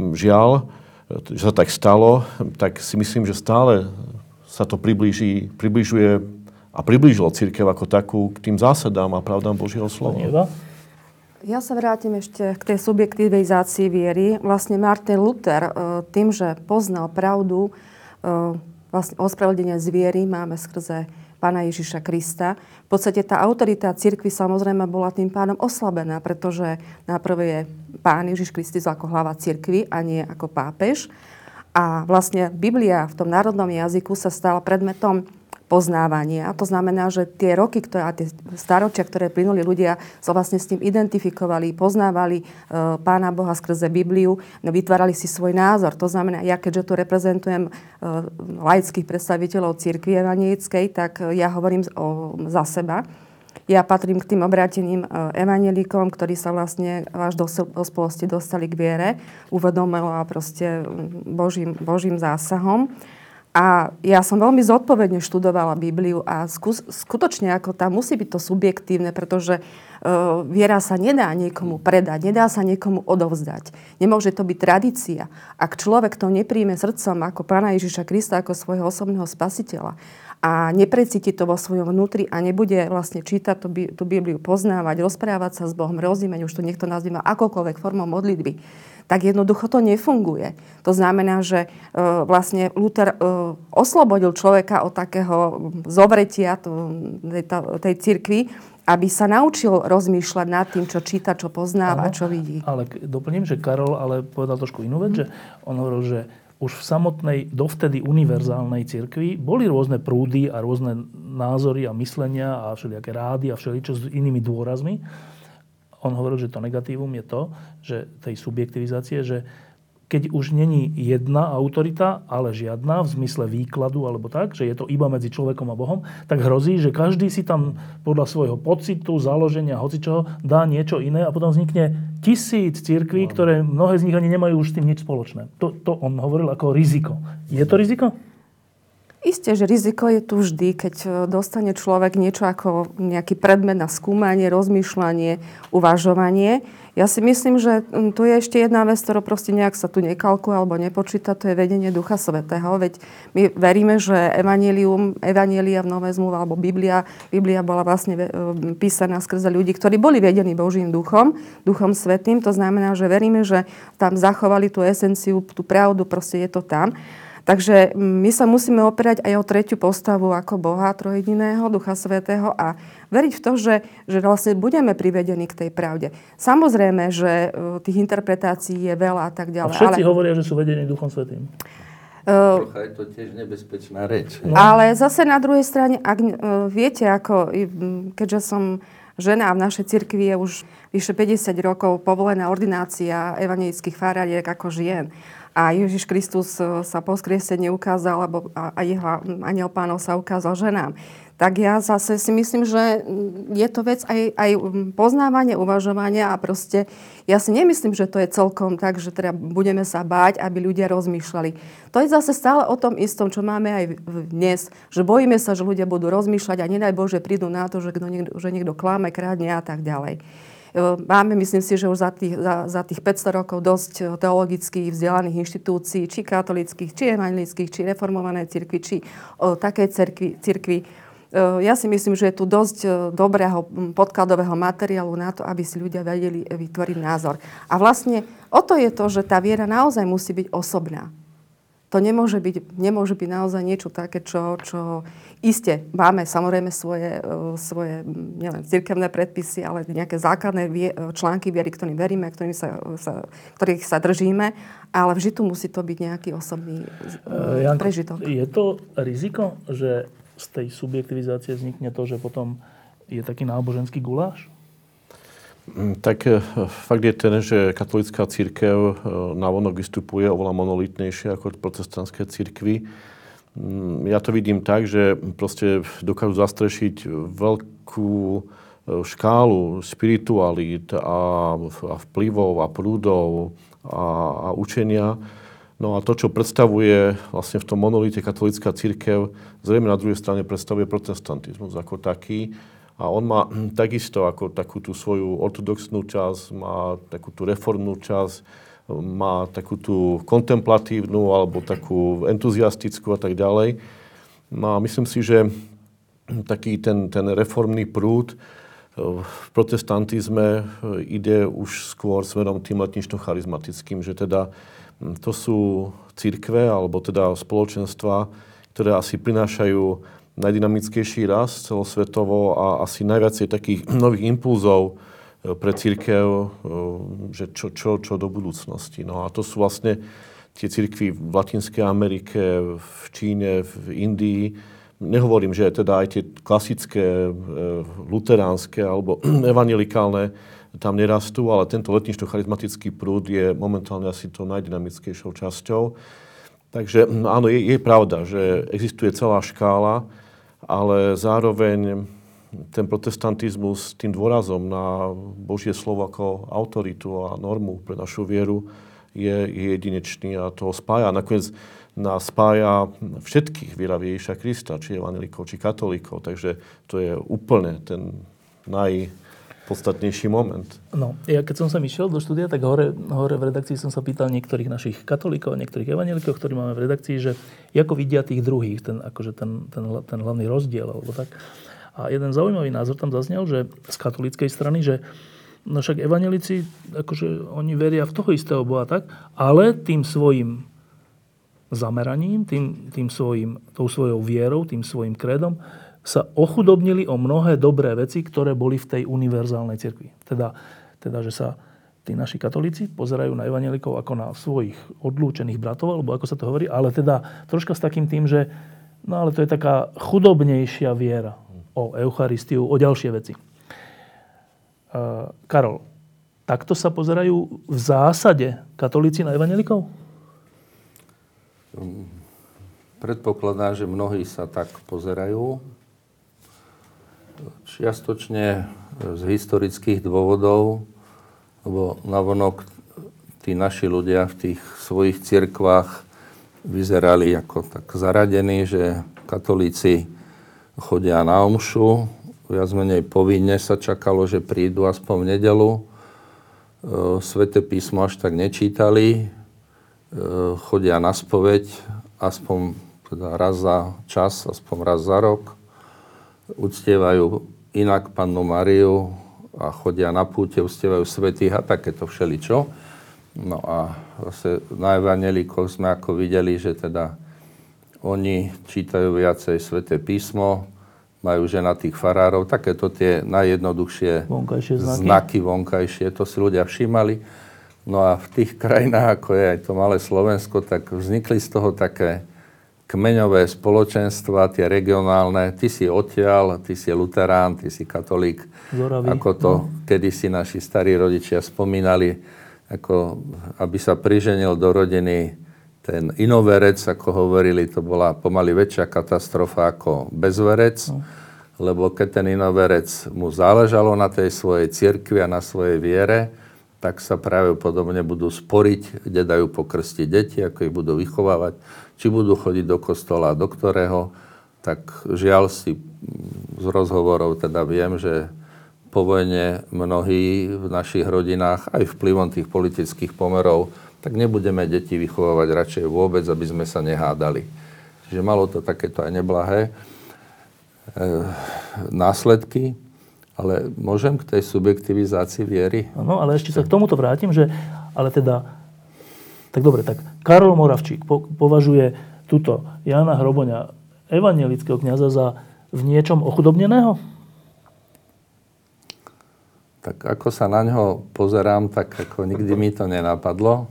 žiaľ, že sa tak stalo, tak si myslím, že stále sa to priblíži, približuje a priblížilo církev ako takú k tým zásadám a pravdám Božieho slova. Ja sa vrátim ešte k tej subjektivizácii viery. Vlastne Martin Luther e, tým, že poznal pravdu, e, vlastne ospravedlenie z viery máme skrze pána Ježiša Krista. V podstate tá autorita cirkvi samozrejme bola tým pádom oslabená, pretože najprv je pán Ježiš Kristus ako hlava cirkvi a nie ako pápež. A vlastne Biblia v tom národnom jazyku sa stala predmetom poznávanie. A to znamená, že tie roky ktoré, a tie staročia, ktoré plynuli, ľudia sa vlastne s tým identifikovali, poznávali e, Pána Boha skrze Bibliu, no, vytvárali si svoj názor. To znamená, ja keďže tu reprezentujem e, laických predstaviteľov církvy evanielickej, tak e, ja hovorím o, za seba. Ja patrím k tým obráteným e, evangelíkom, ktorí sa vlastne až do spolosti dostali k viere, uvedomilo a proste Božím, Božím zásahom. A ja som veľmi zodpovedne študovala Bibliu a skús, skutočne ako tam musí byť to subjektívne, pretože uh, viera sa nedá niekomu predať, nedá sa niekomu odovzdať. Nemôže to byť tradícia. Ak človek to nepríjme srdcom ako Pána Ježiša Krista, ako svojho osobného spasiteľa a neprecíti to vo svojom vnútri a nebude vlastne čítať tú, tú Bibliu, poznávať, rozprávať sa s Bohom, rozímať, už to niekto nazýva akokoľvek formou modlitby, tak jednoducho to nefunguje. To znamená, že e, vlastne Luther e, oslobodil človeka od takého zovretia tej, cirkvi, aby sa naučil rozmýšľať nad tým, čo číta, čo poznáva, čo vidí. Ale doplním, že Karol ale povedal trošku inú vec, mm. že on hovoril, že už v samotnej dovtedy univerzálnej cirkvi boli rôzne prúdy a rôzne názory a myslenia a všelijaké rády a všeličo s inými dôrazmi on hovoril, že to negatívum je to, že tej subjektivizácie, že keď už není jedna autorita, ale žiadna v zmysle výkladu alebo tak, že je to iba medzi človekom a Bohom, tak hrozí, že každý si tam podľa svojho pocitu, založenia, hocičoho dá niečo iné a potom vznikne tisíc cirkví, ktoré mnohé z nich ani nemajú už s tým nič spoločné. To, to on hovoril ako riziko. Je to riziko? Isté, že riziko je tu vždy, keď e, dostane človek niečo ako nejaký predmet na skúmanie, rozmýšľanie, uvažovanie. Ja si myslím, že tu je ešte jedna vec, ktorá proste nejak sa tu nekalkuje alebo nepočíta, to je vedenie Ducha Svetého. Veď my veríme, že Evangelium, Evangelia v Nové zmluve alebo Biblia, Biblia bola vlastne e, písaná skrze ľudí, ktorí boli vedení Božím duchom, Duchom Svetým. To znamená, že veríme, že tam zachovali tú esenciu, tú pravdu, proste je to tam. Takže my sa musíme operať aj o tretiu postavu ako Boha trojediného, Ducha Svetého a veriť v to, že, že vlastne budeme privedení k tej pravde. Samozrejme, že e, tých interpretácií je veľa a tak ďalej. A všetci ale... hovoria, že sú vedení Duchom Svetým. Uh, Trocha je to tiež nebezpečná reč. No. Ale zase na druhej strane, ak uh, viete, ako, keďže som žena v našej cirkvi je už vyše 50 rokov povolená ordinácia evangelických faráriek ako žien a Ježiš Kristus e, sa po skriesení ukázal, alebo a jeho aniel pánov sa ukázal ženám. Tak ja zase si myslím, že je to vec aj, aj poznávania, uvažovania a proste ja si nemyslím, že to je celkom tak, že teda budeme sa báť, aby ľudia rozmýšľali. To je zase stále o tom istom, čo máme aj dnes, že bojíme sa, že ľudia budú rozmýšľať a nedaj Bože prídu na to, že, niekto, že niekto klame, krádne a tak ďalej. Máme, myslím si, že už za tých, za, za tých 500 rokov dosť e, teologicky vzdelaných inštitúcií, či katolických, či evangelických, či reformované cirkvi, či o, také cirkvi, cirkvi. Ja si myslím, že je tu dosť e, dobrého podkladového materiálu na to, aby si ľudia vedeli vytvoriť názor. A vlastne o to je to, že tá viera naozaj musí byť osobná. To nemôže byť, nemôže byť naozaj niečo také, čo, čo Isté, máme samozrejme svoje, e, svoje nielen cirkevné predpisy, ale nejaké základné vie, e, články viery, ktorým veríme, ktorým sa, sa, ktorých sa držíme, ale vždy tu musí to byť nejaký osobný uh, Janko, prežitok. Je to riziko, že z tej subjektivizácie vznikne to, že potom je taký náboženský guláš? Mm, tak fakt je ten, že katolická církev vonok vystupuje oveľa monolitnejšie ako protestantské církvy Mm, ja to vidím tak, že proste dokážu zastrešiť veľkú e, škálu spiritualít a, vplyvov a prúdov a, a učenia. No a to, čo predstavuje vlastne v tom monolite katolická církev, zrejme na druhej strane predstavuje protestantizmus ako taký. A on má takisto ako takú tú svoju ortodoxnú časť, má takú tú reformnú časť, má takú tú kontemplatívnu alebo takú entuziastickú a tak ďalej. No a myslím si, že taký ten, ten reformný prúd e, v protestantizme e, ide už skôr smerom tým letnično-charizmatickým, že teda to sú církve alebo teda spoločenstva, ktoré asi prinášajú najdynamickejší rast celosvetovo a asi najviac takých nových impulzov pre církev, že čo, čo, čo do budúcnosti. No a to sú vlastne tie církvy v Latinskej Amerike, v Číne, v Indii. Nehovorím, že teda aj tie klasické, luteránske alebo evangelikálne tam nerastú, ale tento letnično-charizmatický prúd je momentálne asi to najdynamickejšou časťou. Takže áno, je, je pravda, že existuje celá škála, ale zároveň ten protestantizmus tým dôrazom na Božie slovo ako autoritu a normu pre našu vieru je, je jedinečný a to spája. Nakoniec nás spája všetkých vieravy Ježiša Krista, či evangelikov, či katolíkov. Takže to je úplne ten naj, podstatnejší moment. No, ja keď som sa išiel do štúdia, tak hore, hore v redakcii som sa pýtal niektorých našich katolíkov, niektorých evanelikov, ktorí máme v redakcii, že ako vidia tých druhých, ten, akože ten, ten, ten hlavný rozdiel, alebo tak. A jeden zaujímavý názor tam zaznel, že z katolíckej strany, že no však evanelici, akože oni veria v toho istého Boha, tak, ale tým svojim zameraním, tým, tým svojim, tou svojou vierou, tým svojim kredom, sa ochudobnili o mnohé dobré veci, ktoré boli v tej univerzálnej cirkvi. Teda, teda že sa tí naši katolíci pozerajú na evanelikov ako na svojich odlúčených bratov, alebo ako sa to hovorí, ale teda troška s takým tým, že no ale to je taká chudobnejšia viera o Eucharistiu, o ďalšie veci. Uh, Karol, takto sa pozerajú v zásade katolíci na evanelikov? Predpokladám, že mnohí sa tak pozerajú čiastočne z historických dôvodov, lebo navonok tí naši ľudia v tých svojich cirkvách vyzerali ako tak zaradení, že katolíci chodia na omšu, viac menej povinne sa čakalo, že prídu aspoň v nedelu. E, Svete písmo až tak nečítali, e, chodia na spoveď aspoň teda raz za čas, aspoň raz za rok uctievajú inak pannu Mariu a chodia na púte, uctievajú svetých a takéto všeličo. No a zase na Evangelikoch sme ako videli, že teda oni čítajú viacej sveté písmo, majú ženatých farárov, takéto tie najjednoduchšie vonkajšie znaky. znaky vonkajšie, to si ľudia všímali. No a v tých krajinách, ako je aj to malé Slovensko, tak vznikli z toho také kmeňové spoločenstva, tie regionálne, ty si odtiaľ, ty si luterán, ty si katolík, Zoravý. ako to no. kedysi naši starí rodičia spomínali, ako aby sa priženil do rodiny ten inoverec, ako hovorili, to bola pomaly väčšia katastrofa ako bezverec, no. lebo keď ten inoverec mu záležalo na tej svojej cirkvi a na svojej viere, tak sa pravdepodobne budú sporiť, kde dajú pokrstiť deti, ako ich budú vychovávať či budú chodiť do kostola, do ktorého, tak žiaľ si z rozhovorov teda viem, že po vojne mnohí v našich rodinách, aj vplyvom tých politických pomerov, tak nebudeme deti vychovávať radšej vôbec, aby sme sa nehádali. Čiže malo to takéto aj neblahé e, následky, ale môžem k tej subjektivizácii viery? No, ale ešte sa k tomuto vrátim, že ale teda tak dobre, tak Karol Moravčík po, považuje túto Jana Hroboňa, evangelického kniaza, za v niečom ochudobneného? Tak ako sa na ňo pozerám, tak ako nikdy mi to nenapadlo.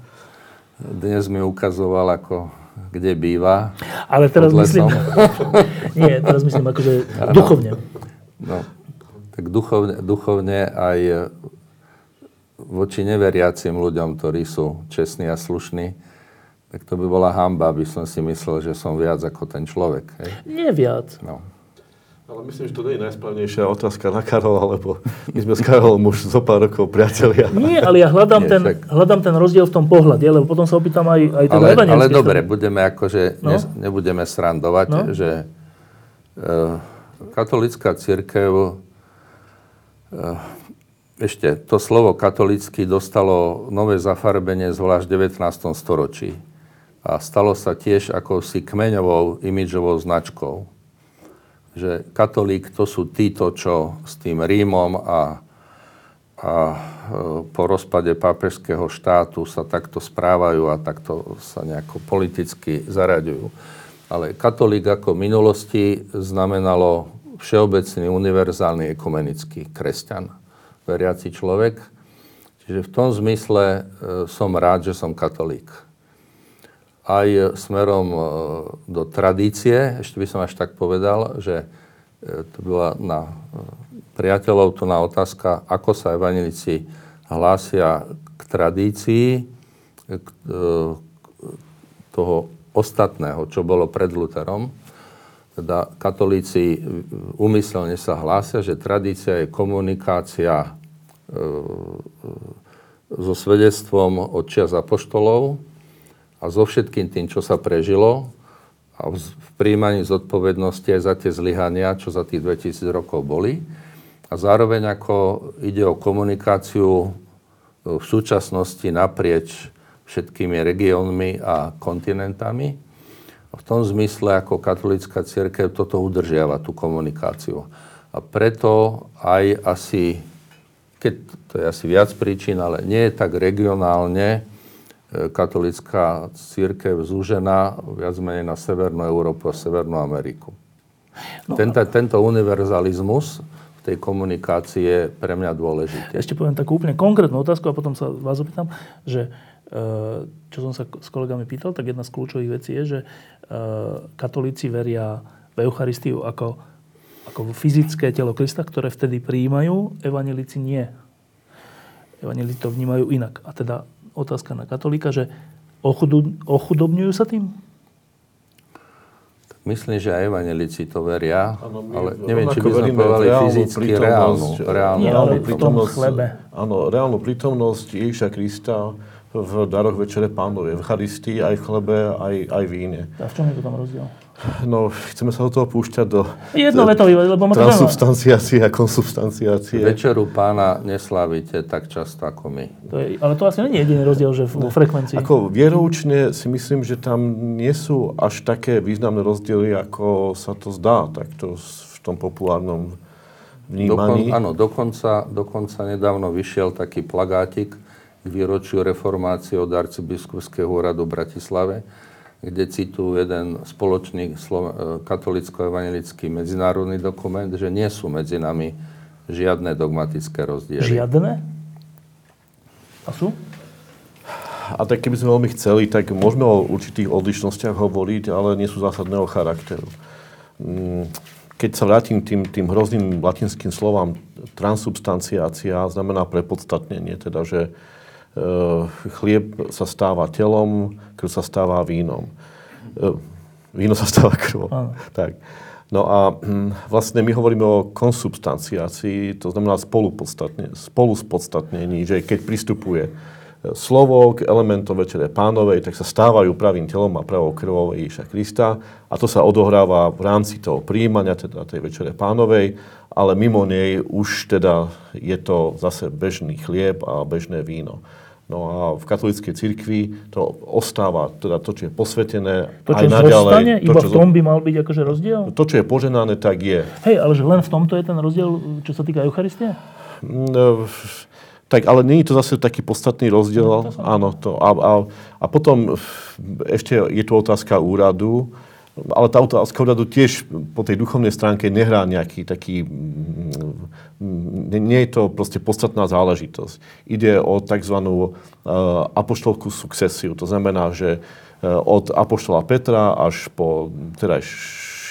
Dnes mi ukazoval, ako kde býva. Ale teraz myslím... Nie, teraz myslím akože duchovne. No, tak duchovne, duchovne aj voči neveriacim ľuďom, ktorí sú čestní a slušní, tak to by bola hamba, aby som si myslel, že som viac ako ten človek. Hej? Nie viac. No. Ale myslím, že to nie je najsprávnejšia otázka na Karola, lebo my sme s Karolom už zo pár rokov priatelia. Nie, ale ja hľadám, Nie, ten, však... hľadám ten rozdiel v tom pohľade, lebo potom sa opýtam aj, aj ten Ale, ale dobre, budeme akože, no? ne, nebudeme srandovať, no? že e, katolická církev e, ešte to slovo katolický dostalo nové zafarbenie zvlášť v 19. storočí a stalo sa tiež akousi kmeňovou imidžovou značkou. Že katolík to sú títo, čo s tým Rímom a, a e, po rozpade pápežského štátu sa takto správajú a takto sa nejako politicky zaraďujú. Ale katolík ako minulosti znamenalo všeobecný, univerzálny, ekumenický kresťan, veriaci človek. Čiže v tom zmysle e, som rád, že som katolík. Aj smerom e, do tradície, ešte by som až tak povedal, že e, to bola na priateľov tu na otázka, ako sa evanilici hlásia k tradícii k, toho ostatného, čo bolo pred Lutherom. Teda katolíci umyselne sa hlásia, že tradícia je komunikácia e, so svedectvom od čias apoštolov a so všetkým tým, čo sa prežilo a v príjmaní zodpovednosti aj za tie zlyhania, čo za tých 2000 rokov boli. A zároveň ako ide o komunikáciu v súčasnosti naprieč všetkými regiónmi a kontinentami. V tom zmysle, ako katolická církev toto udržiava, tú komunikáciu. A preto aj asi, keď to je asi viac príčin, ale nie je tak regionálne e, katolická církev zúžená viac menej na Severnú Európu a Severnú Ameriku. No, tento, tento univerzalizmus v tej komunikácii je pre mňa dôležitý. Ešte poviem takú úplne konkrétnu otázku a potom sa vás opýtam, že Eh, čo som sa s kolegami pýtal, tak jedna z kľúčových vecí je, že eh, katolíci veria v Eucharistiu ako, ako fyzické telo Krista, ktoré vtedy prijímajú, evanelici nie. Evanelici to vnímajú inak. A teda otázka na katolíka, že ochudobňujú sa tým? Myslím, že aj evanelici to veria, ano, ale neviem, či by sme povedali fyzicky reálnu, reálnu, Nie, ale tom chlebe. Áno, reálnu prítomnosť Ježiša Krista v daroch Večere Pánovej, v Eucharistii, aj v chlebe, aj, aj v víne. A v čom je to tam rozdiel? No, chceme sa do toho púšťať do Jednovetový, lebo ma to transubstanciácie a konsubstanciácie. Večeru pána neslávite tak často ako my. To je, ale to asi nie je jediný rozdiel, že vo frekvencii. Ako vieroučne si myslím, že tam nie sú až také významné rozdiely, ako sa to zdá takto v tom populárnom vnímaní. Dokon, áno, dokonca, dokonca nedávno vyšiel taký plagátik, k výročiu reformácie od arcibiskupského úradu v Bratislave, kde citujú jeden spoločný katolicko-evangelický medzinárodný dokument, že nie sú medzi nami žiadne dogmatické rozdiely. Žiadne? A sú? A tak keby sme veľmi chceli, tak môžeme o určitých odlišnostiach hovoriť, ale nie sú zásadného charakteru. Mm, keď sa vrátim tým, tým hrozným latinským slovám, transubstanciácia znamená prepodstatnenie, teda že chlieb sa stáva telom, krv sa stáva vínom. Eh, víno sa stáva krvom. Tak. No a hm, vlastne my hovoríme o konsubstanciácii, to znamená spolu spodstatnení, že keď pristupuje eh, slovo k elementom Večere pánovej, tak sa stávajú pravým telom a pravou krvou Ježiša Krista a to sa odohráva v rámci toho príjmania, teda tej Večere pánovej, ale mimo nej už teda je to zase bežný chlieb a bežné víno. No a v katolíckej cirkvi to ostáva, teda to, čo je posvetené to, čo aj naďalej. Zostane, to, iba čo, v tom by mal byť akože rozdiel? To, čo je poženané, tak je. Hej, ale že len v tomto je ten rozdiel, čo sa týka Eucharistie? No, tak, ale nie je to zase taký podstatný rozdiel. No, to Áno, to. A, a, a potom ešte je tu otázka úradu ale tá otázka úradu tiež po tej duchovnej stránke nehrá nejaký taký... Nie, nie je to proste podstatná záležitosť. Ide o tzv. Uh, apoštolskú sukcesiu. To znamená, že uh, od apoštola Petra až po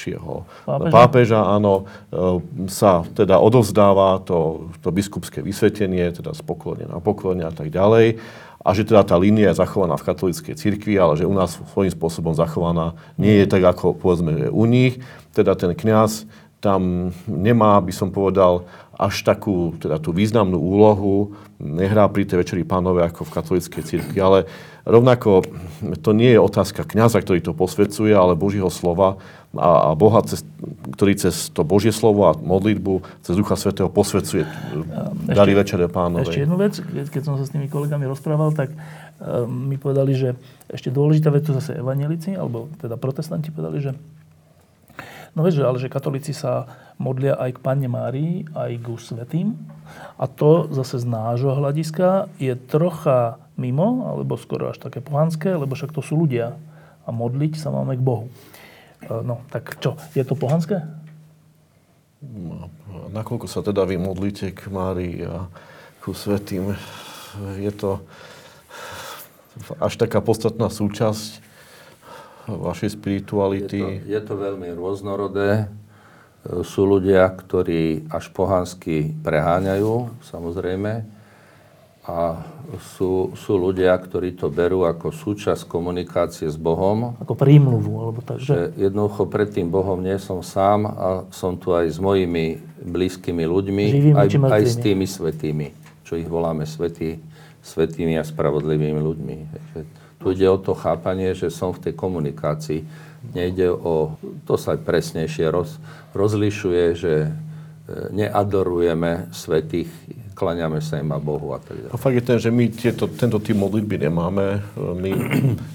terajšieho pápeža, pápeža áno, uh, sa teda odovzdáva to, to biskupské vysvetenie, teda z poklone na poklone a tak ďalej. A že teda tá línia je zachovaná v katolíckej cirkvi, ale že u nás svojím spôsobom zachovaná nie je tak, ako povedzme, že u nich. Teda ten kňaz tam nemá, by som povedal, až takú, teda tú významnú úlohu, nehrá pri tej večeri pánové ako v katolíckej cirkvi, ale rovnako to nie je otázka kňaza, ktorý to posvedcuje, ale Božího slova a, a Boha, cez, ktorý cez to Božie slovo a modlitbu cez Ducha Svetého posvedcuje dali Večere pánovej. Ešte jednu vec, keď som sa s tými kolegami rozprával, tak uh, mi povedali, že ešte dôležitá vec, to zase evanelici, alebo teda protestanti povedali, že No vieš, ale že katolíci sa modlia aj k Panne Márii, aj k Svetým. A to zase z nášho hľadiska je trocha mimo, alebo skoro až také pohanské, lebo však to sú ľudia. A modliť sa máme k Bohu. No, tak čo, je to pohanské? No, nakoľko sa teda vy modlíte k Márii a ku svetým, je to až taká podstatná súčasť vašej spirituality? Je to, je to veľmi rôznorodé. Sú ľudia, ktorí až pohansky preháňajú, samozrejme. A sú, sú ľudia, ktorí to berú ako súčasť komunikácie s Bohom. Ako prímluvu, alebo tak. Že jednoducho pred tým Bohom nie som sám a som tu aj s mojimi blízkymi ľuďmi, aj, aj s tými svetými, čo ich voláme svetí, svetými a spravodlivými ľuďmi. Takže tu ide o to chápanie, že som v tej komunikácii. Nejde o, to sa aj presnejšie roz, rozlišuje, že e, neadorujeme svetých, klaňame sa im a Bohu a tak ďalej. A fakt je ten, že my tieto, tento typ modlitby nemáme. My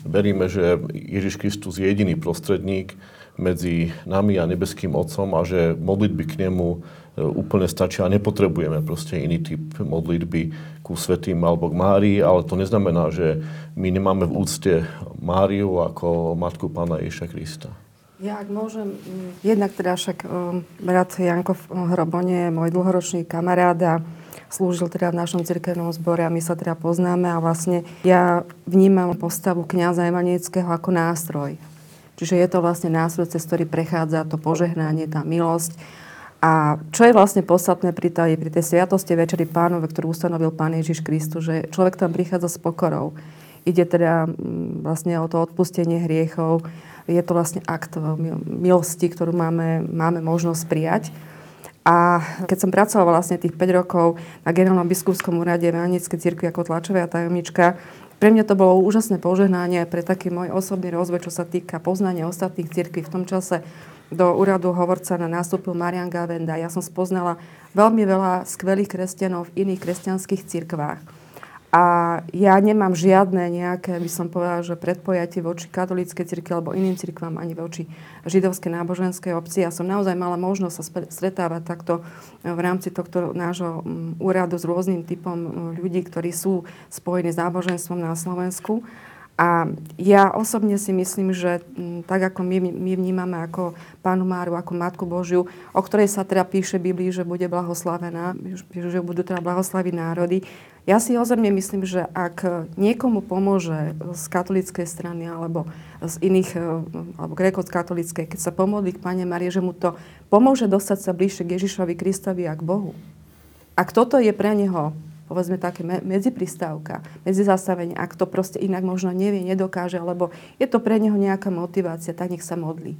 veríme, že Ježiš Kristus je jediný prostredník medzi nami a nebeským Otcom a že modlitby k nemu e, úplne stačia a nepotrebujeme proste iný typ modlitby ku Svetým alebo k Márii, ale to neznamená, že my nemáme v úcte Máriu ako Matku Pána Ježiša Krista. Ja ak môžem, jednak teda však um, brat Janko Hrobone je môj dlhoročný kamarát a slúžil teda v našom cirkevnom zbore a my sa teda poznáme a vlastne ja vnímam postavu kniaza Evanického ako nástroj. Čiže je to vlastne nástroj, cez ktorý prechádza to požehnanie, tá milosť. A čo je vlastne podstatné pri tej, pri tej sviatosti Večeri pánove, ktorú ustanovil Pán Ježiš Kristus, že človek tam prichádza s pokorou. Ide teda mm, vlastne o to odpustenie hriechov. Je to vlastne akt milosti, ktorú máme, máme možnosť prijať. A keď som pracovala vlastne tých 5 rokov na generálnom biskupskom úrade Evangelickej cirkvi ako tlačová tajomnička, pre mňa to bolo úžasné požehnanie pre taký môj osobný rozvoj, čo sa týka poznania ostatných cirkví. V tom čase do úradu hovorca na nástupil Marian Gavenda. Ja som spoznala veľmi veľa skvelých kresťanov v iných kresťanských cirkvách. A ja nemám žiadne nejaké, by som povedala, že predpojatie voči katolíckej cirkvi alebo iným cirkvám ani voči židovskej náboženskej obci. Ja som naozaj mala možnosť sa stretávať takto v rámci tohto nášho úradu s rôznym typom ľudí, ktorí sú spojení s náboženstvom na Slovensku. A ja osobne si myslím, že mm, tak ako my, my vnímame ako Pánu Máru, ako Matku Božiu, o ktorej sa teda píše v Biblii, že bude blahoslavená, že budú teda blahoslaviť národy. Ja si osobne myslím, že ak niekomu pomôže z katolíckej strany alebo z iných, e, alebo grécko-katolíckej, keď sa pomodlí k Pane Marie, že mu to pomôže dostať sa bližšie k Ježišovi Kristovi a k Bohu. Ak toto je pre neho povedzme také medzipristávka, medzizastavenie, ak to proste inak možno nevie, nedokáže, alebo je to pre neho nejaká motivácia, tak nech sa modlí.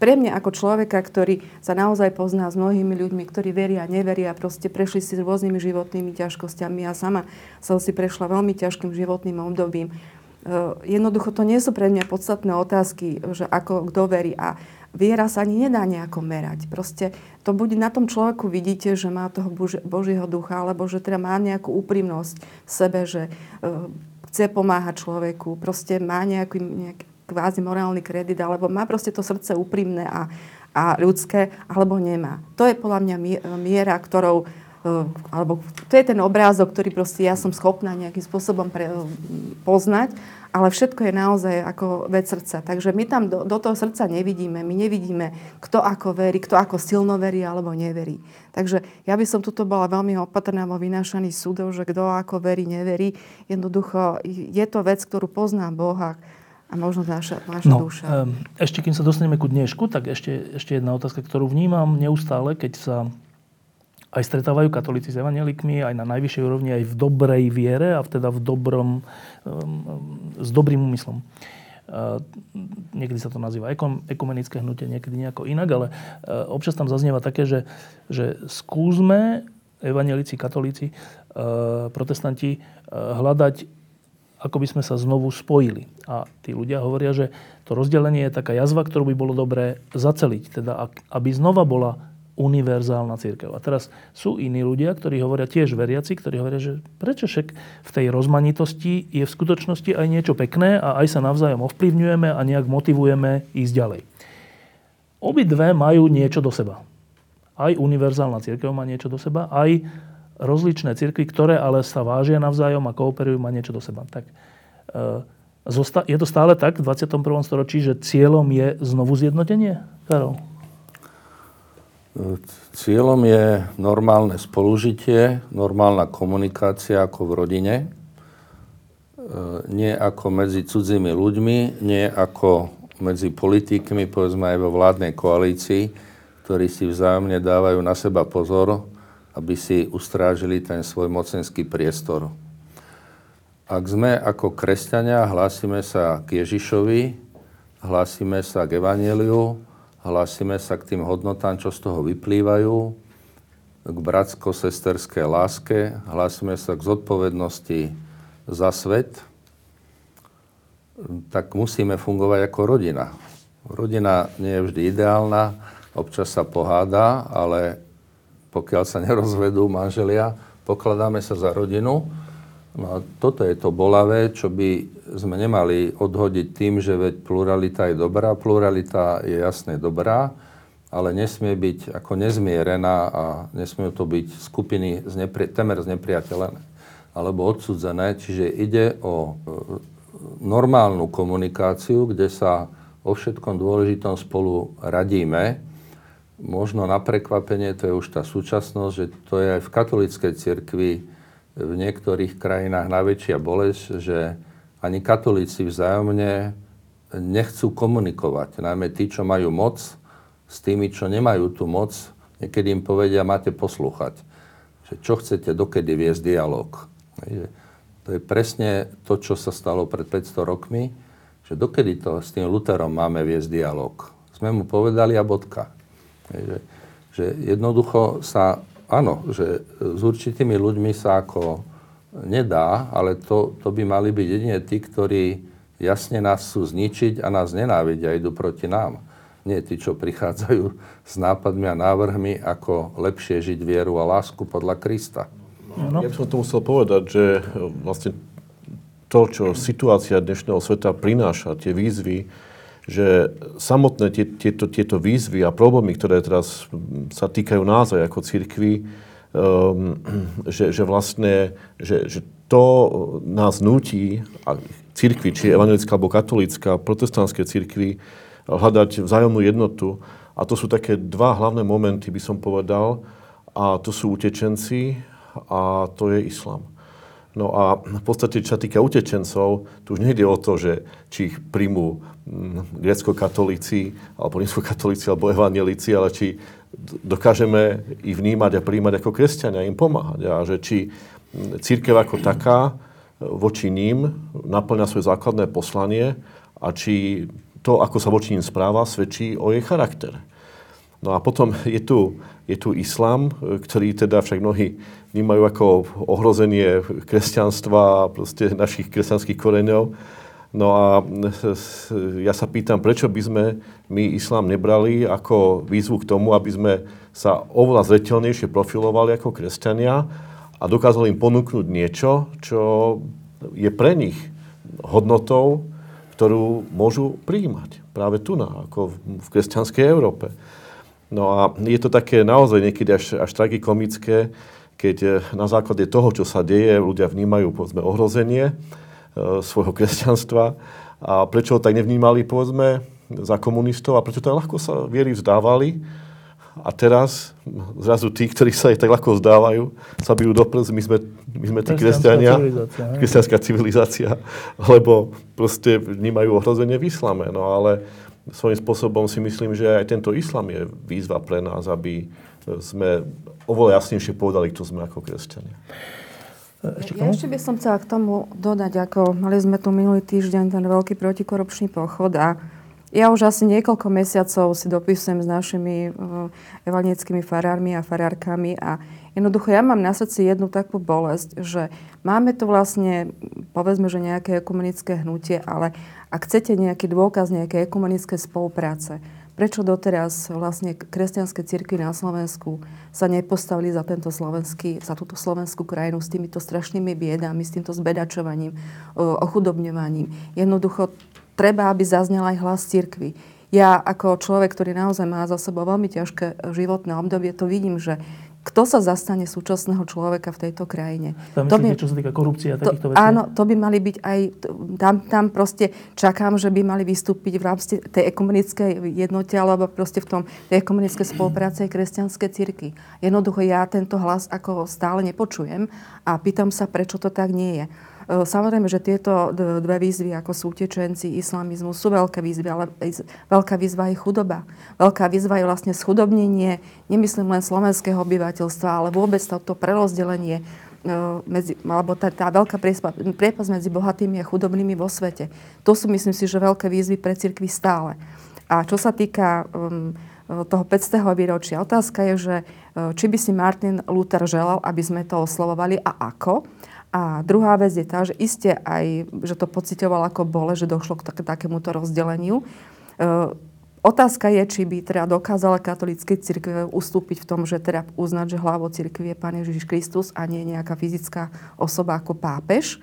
Pre mňa ako človeka, ktorý sa naozaj pozná s mnohými ľuďmi, ktorí veria, neveria, proste prešli si s rôznymi životnými ťažkosťami. Ja sama som si prešla veľmi ťažkým životným obdobím. Uh, jednoducho to nie sú pre mňa podstatné otázky, že ako kto verí. A viera sa ani nedá nejako merať. Proste to bude na tom človeku vidíte, že má toho Božieho ducha, alebo že teda má nejakú úprimnosť v sebe, že uh, chce pomáhať človeku, proste má nejaký, nejaký kvázi morálny kredit, alebo má proste to srdce úprimné a, a ľudské, alebo nemá. To je podľa mňa miera, ktorou alebo to je ten obrázok, ktorý proste ja som schopná nejakým spôsobom pre, uh, poznať ale všetko je naozaj ako vec srdca. Takže my tam do, do toho srdca nevidíme. My nevidíme, kto ako verí, kto ako silno verí alebo neverí. Takže ja by som tuto bola veľmi opatrná vo vynášaní súdov, že kto ako verí, neverí. Jednoducho je to vec, ktorú pozná Boha a možno naša, naša no, duša. Ešte kým sa dostaneme ku dnešku, tak ešte, ešte jedna otázka, ktorú vnímam neustále, keď sa aj stretávajú katolíci s evanelikmi, aj na najvyššej úrovni, aj v dobrej viere a teda v dobrom, um, s dobrým úmyslom. Uh, niekedy sa to nazýva ekumenické hnutie, niekedy nejako inak, ale uh, občas tam zaznieva také, že, že skúsme, evanelici, katolíci, uh, protestanti, hľadať, ako by sme sa znovu spojili. A tí ľudia hovoria, že to rozdelenie je taká jazva, ktorú by bolo dobré zaceliť. Teda, aby znova bola univerzálna církev. A teraz sú iní ľudia, ktorí hovoria tiež veriaci, ktorí hovoria, že prečo však v tej rozmanitosti je v skutočnosti aj niečo pekné a aj sa navzájom ovplyvňujeme a nejak motivujeme ísť ďalej. Obidve majú niečo do seba. Aj univerzálna církev má niečo do seba, aj rozličné církvy, ktoré ale sa vážia navzájom a kooperujú, má niečo do seba. Tak, e, Je to stále tak v 21. storočí, že cieľom je znovu zjednotenie? Karol? Cieľom je normálne spolužitie, normálna komunikácia ako v rodine. E, nie ako medzi cudzími ľuďmi, nie ako medzi politikmi, povedzme aj vo vládnej koalícii, ktorí si vzájomne dávajú na seba pozor, aby si ustrážili ten svoj mocenský priestor. Ak sme ako kresťania, hlásime sa k Ježišovi, hlásime sa k Evangeliu, hlásime sa k tým hodnotám, čo z toho vyplývajú, k bratsko-sesterskej láske, hlásime sa k zodpovednosti za svet, tak musíme fungovať ako rodina. Rodina nie je vždy ideálna, občas sa pohádá, ale pokiaľ sa nerozvedú manželia, pokladáme sa za rodinu. No a toto je to bolavé, čo by sme nemali odhodiť tým, že veď pluralita je dobrá. Pluralita je jasne dobrá, ale nesmie byť ako nezmierená a nesmie to byť skupiny znepri- temer znepriateľené alebo odsudzené. Čiže ide o e, normálnu komunikáciu, kde sa o všetkom dôležitom spolu radíme. Možno na prekvapenie, to je už tá súčasnosť, že to je aj v katolíckej cirkvi v niektorých krajinách najväčšia bolesť, že ani katolíci vzájomne nechcú komunikovať. Najmä tí, čo majú moc, s tými, čo nemajú tú moc, niekedy im povedia, máte poslúchať. Že čo chcete, dokedy viesť dialog. To je presne to, čo sa stalo pred 500 rokmi, že dokedy to s tým Luterom máme viesť dialog. Sme mu povedali a bodka. Že, že jednoducho sa áno, že s určitými ľuďmi sa ako nedá, ale to, to by mali byť jedine tí, ktorí jasne nás chcú zničiť a nás nenávidia, idú proti nám. Nie tí, čo prichádzajú s nápadmi a návrhmi, ako lepšie žiť vieru a lásku podľa Krista. No. Ja by som to musel povedať, že vlastne to, čo situácia dnešného sveta prináša, tie výzvy, že samotné tie, tieto, tieto výzvy a problémy, ktoré teraz sa týkajú nás aj ako církvy, že, že vlastne, že, že to nás nutí, církvy, či evangelická alebo katolícka, protestantské církvy, hľadať vzájomnú jednotu. A to sú také dva hlavné momenty, by som povedal. A to sú utečenci a to je islám. No a v podstate, čo sa týka utečencov, tu už nejde o to, že či ich príjmú mm, grecko-katolíci, alebo rímsko-katolíci, alebo evangelici, ale či dokážeme ich vnímať a príjmať ako kresťania, im pomáhať. A že či církev ako taká e, voči ním naplňa svoje základné poslanie a či to, ako sa voči ním správa, svedčí o jej charaktere. No a potom je tu, je tu islám, ktorý teda však mnohí vnímajú ako ohrozenie kresťanstva proste našich kresťanských koreňov. No a ja sa pýtam, prečo by sme my islám nebrali ako výzvu k tomu, aby sme sa oveľa zretelnejšie profilovali ako kresťania a dokázali im ponúknuť niečo, čo je pre nich hodnotou, ktorú môžu prijímať práve tu, na, ako v kresťanskej Európe. No a je to také naozaj niekedy až, až tragikomické, keď eh, na základe toho, čo sa deje, ľudia vnímajú povedzme, ohrozenie svojho kresťanstva. A prečo ho tak nevnímali povedzme, za komunistov? A prečo tak ľahko sa viery vzdávali? A teraz zrazu tí, ktorí sa aj tak ľahko vzdávajú, sa bijú do prst, my sme, my sme tí kresťania, kresťanská civilizácia, lebo proste vnímajú ohrozenie v islame. No ale svojím spôsobom si myslím, že aj tento islam je výzva pre nás, aby sme oveľa jasnejšie povedali, kto sme ako kresťania. Ešte ja ešte by som chcela k tomu dodať, ako mali sme tu minulý týždeň ten veľký protikorupčný pochod a ja už asi niekoľko mesiacov si dopisujem s našimi uh, evanickými farármi a farárkami a jednoducho ja mám na srdci jednu takú bolesť, že máme tu vlastne, povedzme, že nejaké ekumenické hnutie, ale ak chcete nejaký dôkaz nejakej ekumenické spolupráce, prečo doteraz vlastne kresťanské cirkvy na Slovensku sa nepostavili za, tento slovenský, za túto slovenskú krajinu s týmito strašnými biedami, s týmto zbedačovaním, ochudobňovaním. Jednoducho treba, aby zaznel aj hlas cirkvy. Ja ako človek, ktorý naozaj má za sebou veľmi ťažké životné obdobie, to vidím, že kto sa zastane súčasného človeka v tejto krajine. Tam to by, čo sa týka korupcie a takýchto to, vecí? Áno, to by mali byť aj, tam, tam proste čakám, že by mali vystúpiť v rámci tej ekumenickej jednote alebo proste v tom tej ekumenickej spolupráce kresťanské cirky. Jednoducho ja tento hlas ako stále nepočujem a pýtam sa, prečo to tak nie je. E, samozrejme, že tieto dve výzvy, ako sú utečenci, islamizmus, sú veľké výzvy, ale veľká výzva je chudoba. Veľká výzva je vlastne schudobnenie, nemyslím len slovenského obyvateľstva, ale vôbec toto prerozdelenie e, medzi, alebo tá, tá veľká priepas medzi bohatými a chudobnými vo svete. To sú, myslím si, že veľké výzvy pre cirkvi stále. A čo sa týka um, toho 500. výročia, otázka je, že či by si Martin Luther želal, aby sme to oslovovali a ako. A druhá vec je tá, že iste aj, že to pocitoval ako bole, že došlo k tak, takémuto rozdeleniu. E, otázka je, či by teda dokázala katolíckej cirkve ustúpiť v tom, že teda uznať, že hlavou cirkvi je Pán Ježiš Kristus a nie nejaká fyzická osoba ako pápež,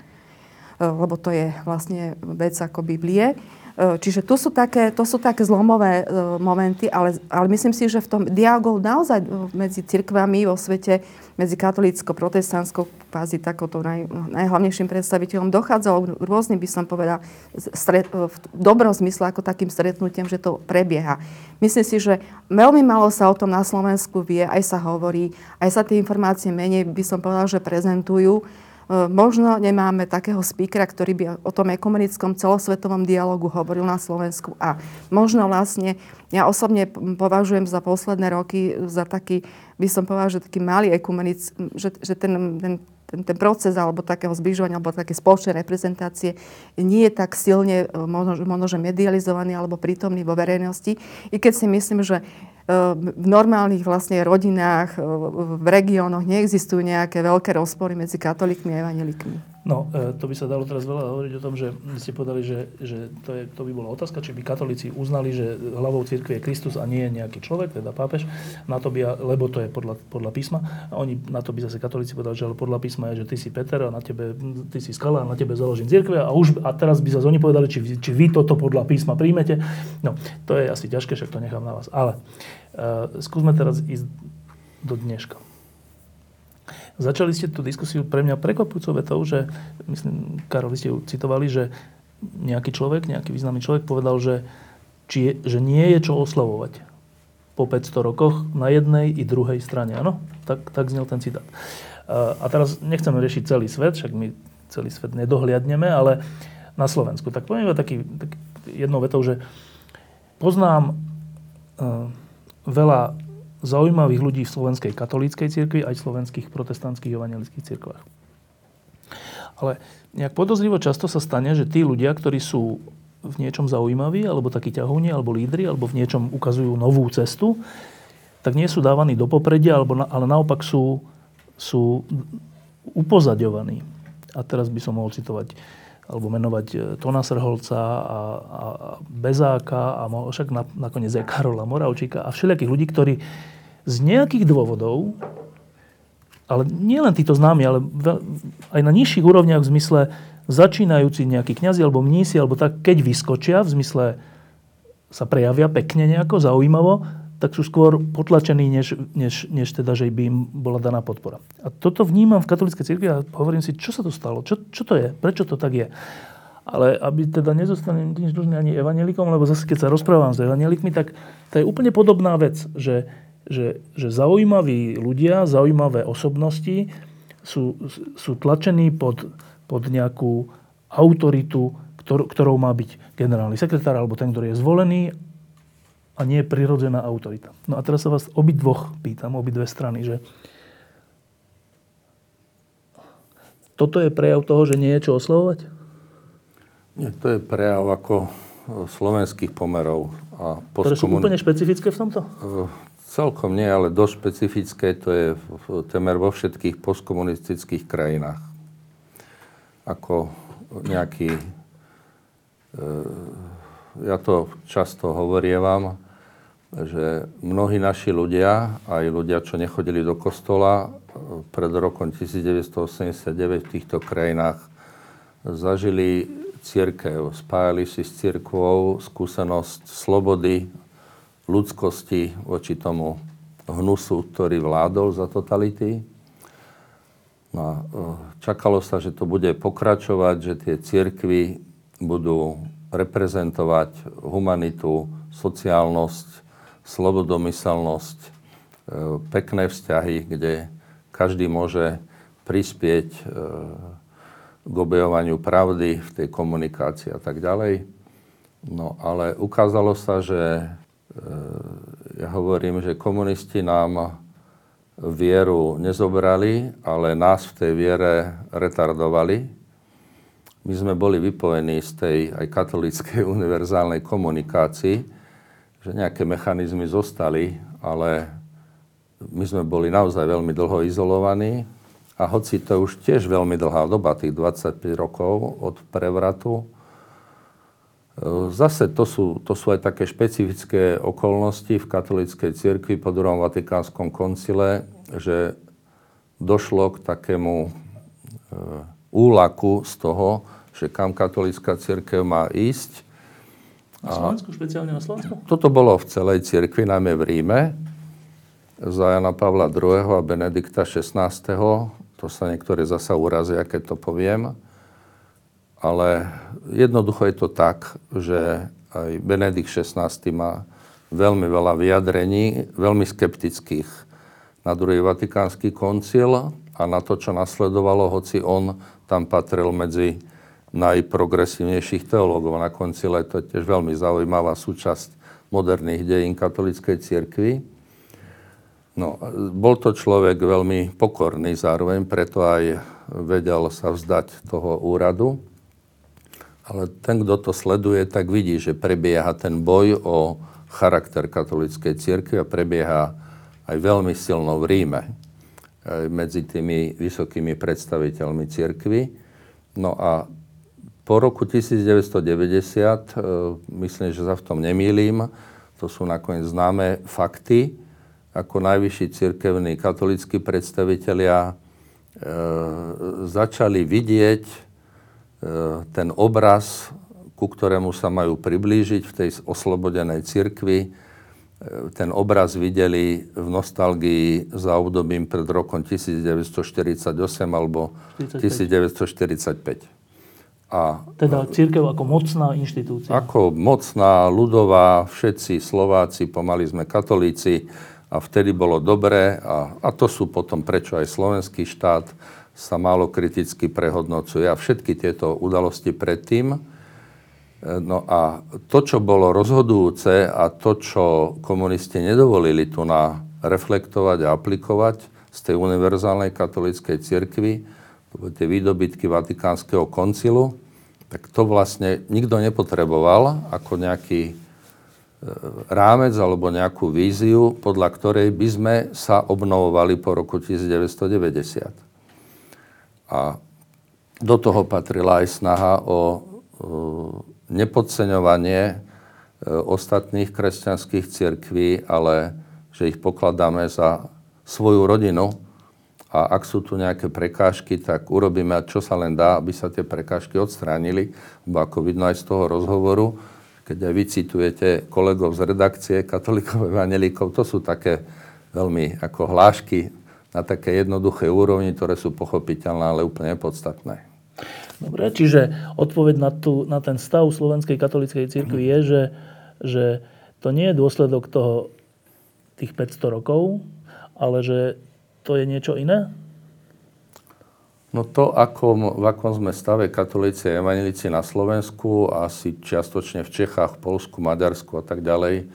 e, lebo to je vlastne vec ako Biblie. E, čiže tu sú také, to sú také zlomové uh, momenty, ale, ale myslím si, že v tom dialogov naozaj medzi cirkvami vo svete, medzi katolícko protestantskou kvázi takouto naj, najhlavnejším predstaviteľom dochádzalo rôznym, by som povedala, stret, v dobrom zmysle ako takým stretnutiem, že to prebieha. Myslím si, že veľmi malo sa o tom na Slovensku vie, aj sa hovorí, aj sa tie informácie menej, by som povedala, že prezentujú. E, možno nemáme takého speakera, ktorý by o tom ekumenickom celosvetovom dialogu hovoril na Slovensku. A možno vlastne, ja osobne považujem za posledné roky za taký, by som povedala, že taký malý ekumenic, že, že ten, ten ten, ten proces alebo takého zbližovania alebo také spoločnej reprezentácie nie je tak silne e, možno, možno že medializovaný alebo prítomný vo verejnosti. I keď si myslím, že v normálnych vlastne rodinách, v regiónoch neexistujú nejaké veľké rozpory medzi katolíkmi a evangelikmi. No, e, to by sa dalo teraz veľa hovoriť o tom, že ste povedali, že, že to, je, to by bola otázka, či by katolíci uznali, že hlavou cirkvi je Kristus a nie je nejaký človek, teda pápež, na to by, lebo to je podľa, podľa písma. A oni na to by zase katolíci povedali, že ale podľa písma je, že ty si Peter a na tebe, ty si skala a na tebe založím cirkvi a, už, a teraz by zase oni povedali, či, či vy toto podľa písma príjmete. No, to je asi ťažké, však to nechám na vás. Ale uh, skúsme teraz ísť do dneška. Začali ste tú diskusiu pre mňa prekvapujúcou vetou, že, myslím, Karol, vy ste ju citovali, že nejaký človek, nejaký významný človek povedal, že, či je, že nie je čo oslavovať po 500 rokoch na jednej i druhej strane. Áno? Tak, tak znel ten citát. A teraz nechceme riešiť celý svet, však my celý svet nedohliadneme, ale na Slovensku. Tak poviem taký, tak jednou vetou, že poznám uh, veľa zaujímavých ľudí v slovenskej katolíckej cirkvi aj v slovenských protestantských evangelických cirkvách. Ale nejak podozrivo často sa stane, že tí ľudia, ktorí sú v niečom zaujímaví, alebo takí ťahovní, alebo lídry, alebo v niečom ukazujú novú cestu, tak nie sú dávaní do popredia, alebo na, ale naopak sú, sú upozaďovaní. A teraz by som mohol citovať alebo menovať e, Tona Srholca a, a, Bezáka a však na, nakoniec aj Karola Moravčíka a všelijakých ľudí, ktorí z nejakých dôvodov, ale nie len títo známi, ale aj na nižších úrovniach v zmysle začínajúci nejakí kňazi alebo mnísi, alebo tak, keď vyskočia, v zmysle sa prejavia pekne nejako, zaujímavo, tak sú skôr potlačení, než, než, než teda, že by im bola daná podpora. A toto vnímam v katolíckej cirkvi a hovorím si, čo sa to stalo, čo, čo to je, prečo to tak je. Ale aby teda nezostanem nič dlžný ani evanelikom, lebo zase keď sa rozprávam s evanelikmi, tak to je úplne podobná vec, že, že, že zaujímaví ľudia, zaujímavé osobnosti sú, sú tlačení pod, pod nejakú autoritu, ktor, ktorou má byť generálny sekretár alebo ten, ktorý je zvolený a nie prirodzená autorita. No a teraz sa vás obidvoch pýtam, obidve strany, že toto je prejav toho, že nie je čo oslovovať? Nie, to je prejav ako slovenských pomerov. A Ktoré sú úplne špecifické v tomto? Celkom nie, ale dosť špecifické. To je temer vo všetkých postkomunistických krajinách. Ako nejaký... E, ja to často hovorievam, že mnohí naši ľudia, aj ľudia, čo nechodili do kostola, pred rokom 1989 v týchto krajinách zažili církev, spájali si s církvou skúsenosť slobody, ľudskosti voči tomu hnusu, ktorý vládol za totality. No a čakalo sa, že to bude pokračovať, že tie církvy budú reprezentovať humanitu, sociálnosť, slobodomyselnosť, pekné vzťahy, kde každý môže prispieť k objavovaniu pravdy v tej komunikácii a tak ďalej. No ale ukázalo sa, že e, ja hovorím, že komunisti nám vieru nezobrali, ale nás v tej viere retardovali. My sme boli vypojení z tej aj katolíckej univerzálnej komunikácii, že nejaké mechanizmy zostali, ale my sme boli naozaj veľmi dlho izolovaní a hoci to už tiež veľmi dlhá doba, tých 25 rokov od prevratu, e, Zase to sú, to sú aj také špecifické okolnosti v katolíckej cirkvi po druhom Vatikánskom koncile, že došlo k takému e, úlaku z toho, že kam katolícka církev má ísť. Na Slovensku, špeciálne na Slovensku? Toto bolo v celej cirkvi, najmä v Ríme, za Jana Pavla II. a Benedikta XVI. To sa niektoré zasa urazia, keď to poviem. Ale jednoducho je to tak, že aj Benedikt XVI má veľmi veľa vyjadrení, veľmi skeptických na druhý Vatikánsky koncil a na to, čo nasledovalo, hoci on tam patril medzi najprogresívnejších teológov na koncile. To je tiež veľmi zaujímavá súčasť moderných dejín katolíckej cirkvi. No, bol to človek veľmi pokorný zároveň, preto aj vedel sa vzdať toho úradu. Ale ten, kto to sleduje, tak vidí, že prebieha ten boj o charakter katolíckej cirkvi a prebieha aj veľmi silno v Ríme medzi tými vysokými predstaviteľmi cirkvy. No a po roku 1990, e, myslím, že sa v tom nemýlim, to sú nakoniec známe fakty, ako najvyšší cirkevní katolíckí predstavitelia e, začali vidieť e, ten obraz, ku ktorému sa majú priblížiť v tej oslobodenej cirkvi. E, ten obraz videli v nostalgii za obdobím pred rokom 1948 alebo 1945. A, teda církev ako mocná inštitúcia. Ako mocná, ľudová, všetci Slováci, pomaly sme katolíci, a vtedy bolo dobré a, a to sú potom prečo aj slovenský štát sa málo kriticky prehodnocuje a všetky tieto udalosti predtým. E, no a to, čo bolo rozhodujúce a to, čo komunisti nedovolili tu na reflektovať a aplikovať z tej univerzálnej katolíckej cirkvi, tie výdobytky Vatikánskeho koncilu, tak to vlastne nikto nepotreboval ako nejaký rámec alebo nejakú víziu, podľa ktorej by sme sa obnovovali po roku 1990. A do toho patrila aj snaha o nepodceňovanie e, ostatných kresťanských cirkví, ale že ich pokladáme za svoju rodinu a ak sú tu nejaké prekážky, tak urobíme, čo sa len dá, aby sa tie prekážky odstránili. Bo ako vidno aj z toho rozhovoru, keď aj vy citujete kolegov z redakcie katolíkov evanelíkov, to sú také veľmi ako hlášky na také jednoduché úrovni, ktoré sú pochopiteľné, ale úplne nepodstatné. Dobre, čiže odpoveď na, tú, na ten stav Slovenskej katolíckej církvy je, že, že to nie je dôsledok toho, tých 500 rokov, ale že to je niečo iné? No to, akom, v akom sme stave katolíci a evangelíci na Slovensku, asi čiastočne v Čechách, Polsku, Maďarsku a tak ďalej,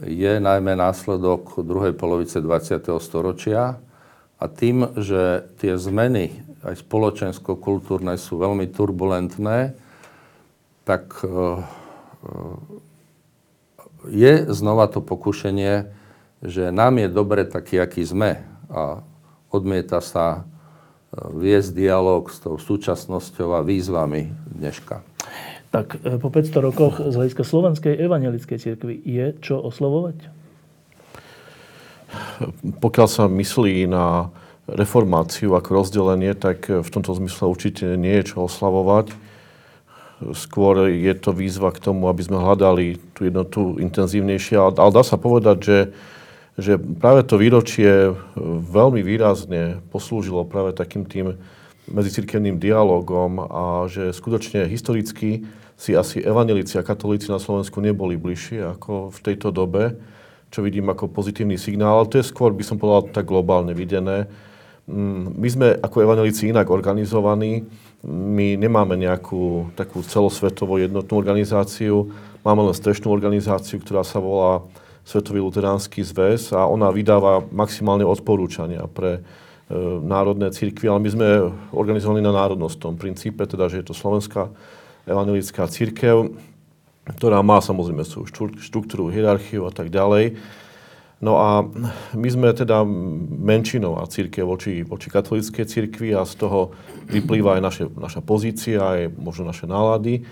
je najmä následok druhej polovice 20. storočia a tým, že tie zmeny aj spoločensko-kultúrne sú veľmi turbulentné, tak e, e, je znova to pokušenie, že nám je dobre taký, aký sme a odmieta sa viesť dialog s tou súčasnosťou a výzvami dneška. Tak e, po 500 rokoch z hľadiska Slovenskej evangelickej cirkvi je čo oslovovať? Pokiaľ sa myslí na reformáciu ako rozdelenie, tak v tomto zmysle určite nie je čo oslavovať. Skôr je to výzva k tomu, aby sme hľadali tú jednotu intenzívnejšie. Ale dá sa povedať, že že práve to výročie veľmi výrazne poslúžilo práve takým tým medzicirkevným dialogom a že skutočne historicky si asi evanelici a katolíci na Slovensku neboli bližšie ako v tejto dobe, čo vidím ako pozitívny signál, ale to je skôr, by som povedal, tak globálne videné. Mm, my sme ako evanelici inak organizovaní, my nemáme nejakú takú celosvetovú jednotnú organizáciu, máme len strešnú organizáciu, ktorá sa volá Svetový luteránsky zväz a ona vydáva maximálne odporúčania pre e, národné církvy, ale my sme organizovaní na národnostnom princípe, teda že je to Slovenská evangelická církev, ktorá má samozrejme svoju štruktúru, hierarchiu a tak ďalej. No a my sme teda menšinová církev voči, voči katolíckej církvi a z toho vyplýva aj naše, naša pozícia, aj možno naše nálady.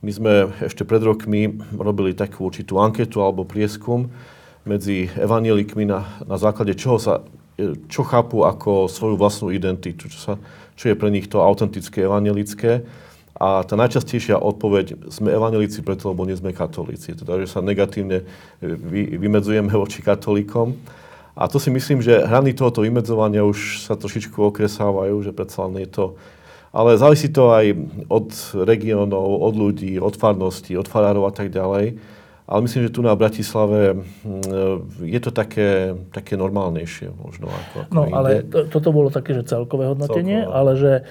My sme ešte pred rokmi robili takú určitú anketu alebo prieskum medzi evanielikmi, na, na základe čoho sa, čo chápu ako svoju vlastnú identitu, čo, sa, čo je pre nich to autentické evanielické. A tá najčastejšia odpoveď, sme evanelici preto, lebo nie sme katolíci. Teda, že sa negatívne vy, vymedzujeme voči katolíkom. A to si myslím, že hrany tohoto vymedzovania už sa trošičku okresávajú, že predsa len je to ale závisí to aj od regiónov, od ľudí, od farností, od farárov a tak ďalej. Ale myslím, že tu na Bratislave mm, je to také, také normálnejšie možno ako, ako No inde. ale to, toto bolo také, že celkové hodnotenie, celkové. ale že e,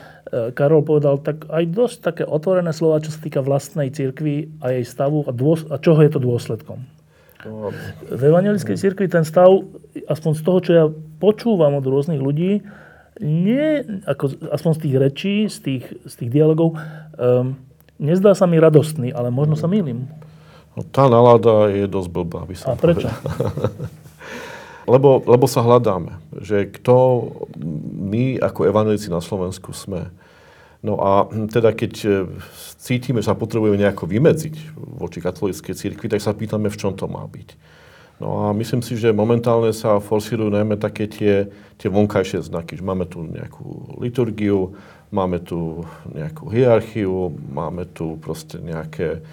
Karol povedal tak aj dosť také otvorené slova, čo sa týka vlastnej cirkvi a jej stavu a, dôs- a čoho je to dôsledkom. No, v evangelickej cirkvi ten stav, aspoň z toho, čo ja počúvam od rôznych ľudí, nie, ako, aspoň z tých rečí, z tých, z tých dialogov, um, nezdá sa mi radostný, ale možno sa mýlim. No, tá nálada je dosť blbá, by som A prečo? lebo, lebo sa hľadáme, že kto my ako evanelici na Slovensku sme. No a teda keď e, cítime, že sa potrebujeme nejako vymedziť voči katolíckej cirkvi, tak sa pýtame, v čom to má byť. No a myslím si, že momentálne sa forsírujú najmä také tie, tie vonkajšie znaky, že máme tu nejakú liturgiu, máme tu nejakú hierarchiu, máme tu proste nejaké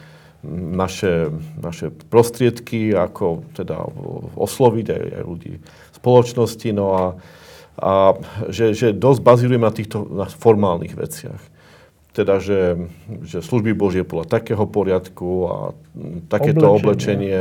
naše, naše prostriedky, ako teda osloviť aj, aj ľudí spoločnosti, no a, a že, že dosť bazírujeme na týchto na formálnych veciach teda, že, že služby Božie podľa takého poriadku a takéto oblečenie. oblečenie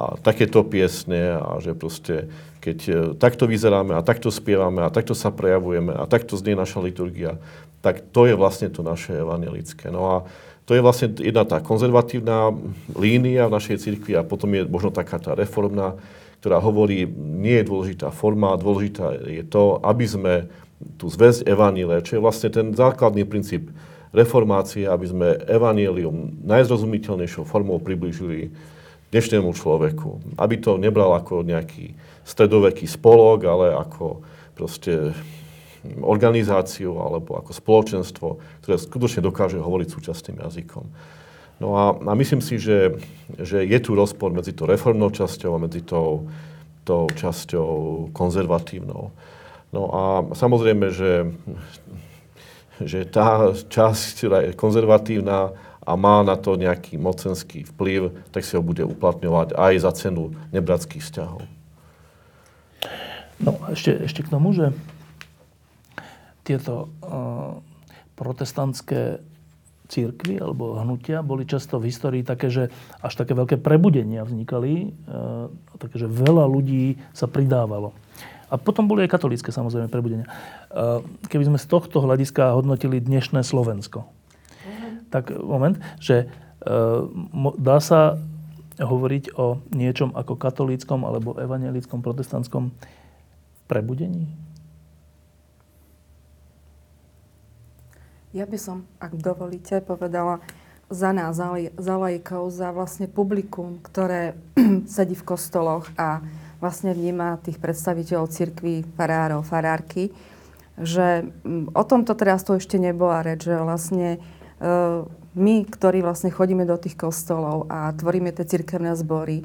a takéto piesne a že proste keď e, takto vyzeráme a takto spievame a takto sa prejavujeme a takto znie naša liturgia, tak to je vlastne to naše evangelické. No a to je vlastne jedna tá konzervatívna línia v našej cirkvi a potom je možno taká tá reformná, ktorá hovorí, nie je dôležitá forma, dôležitá je to, aby sme tú zväzť evaníle, čo je vlastne ten základný princíp reformácie, aby sme evanielium najzrozumiteľnejšou formou priblížili dnešnému človeku. Aby to nebral ako nejaký stredoveký spolok, ale ako proste organizáciu alebo ako spoločenstvo, ktoré skutočne dokáže hovoriť súčasným jazykom. No a, a myslím si, že, že je tu rozpor medzi tou reformnou časťou a medzi tou, tou časťou konzervatívnou. No a samozrejme, že že tá časť, ktorá je konzervatívna a má na to nejaký mocenský vplyv, tak si ho bude uplatňovať aj za cenu nebratských vzťahov. No ešte, ešte k tomu, že tieto uh, protestantské církvy alebo hnutia boli často v histórii také, že až také veľké prebudenia vznikali, uh, také, že veľa ľudí sa pridávalo. A potom boli aj katolícke samozrejme prebudenia. Keby sme z tohto hľadiska hodnotili dnešné Slovensko, tak moment, že e, dá sa hovoriť o niečom ako katolíckom alebo evangelickom, protestantskom prebudení? Ja by som, ak dovolíte, povedala za nás, za lajkov, za vlastne publikum, ktoré sedí v kostoloch a vlastne vníma tých predstaviteľov cirkví, farárov, farárky, že o tomto teraz to ešte nebola reč, že vlastne e, my, ktorí vlastne chodíme do tých kostolov a tvoríme tie cirkevné zbory, e,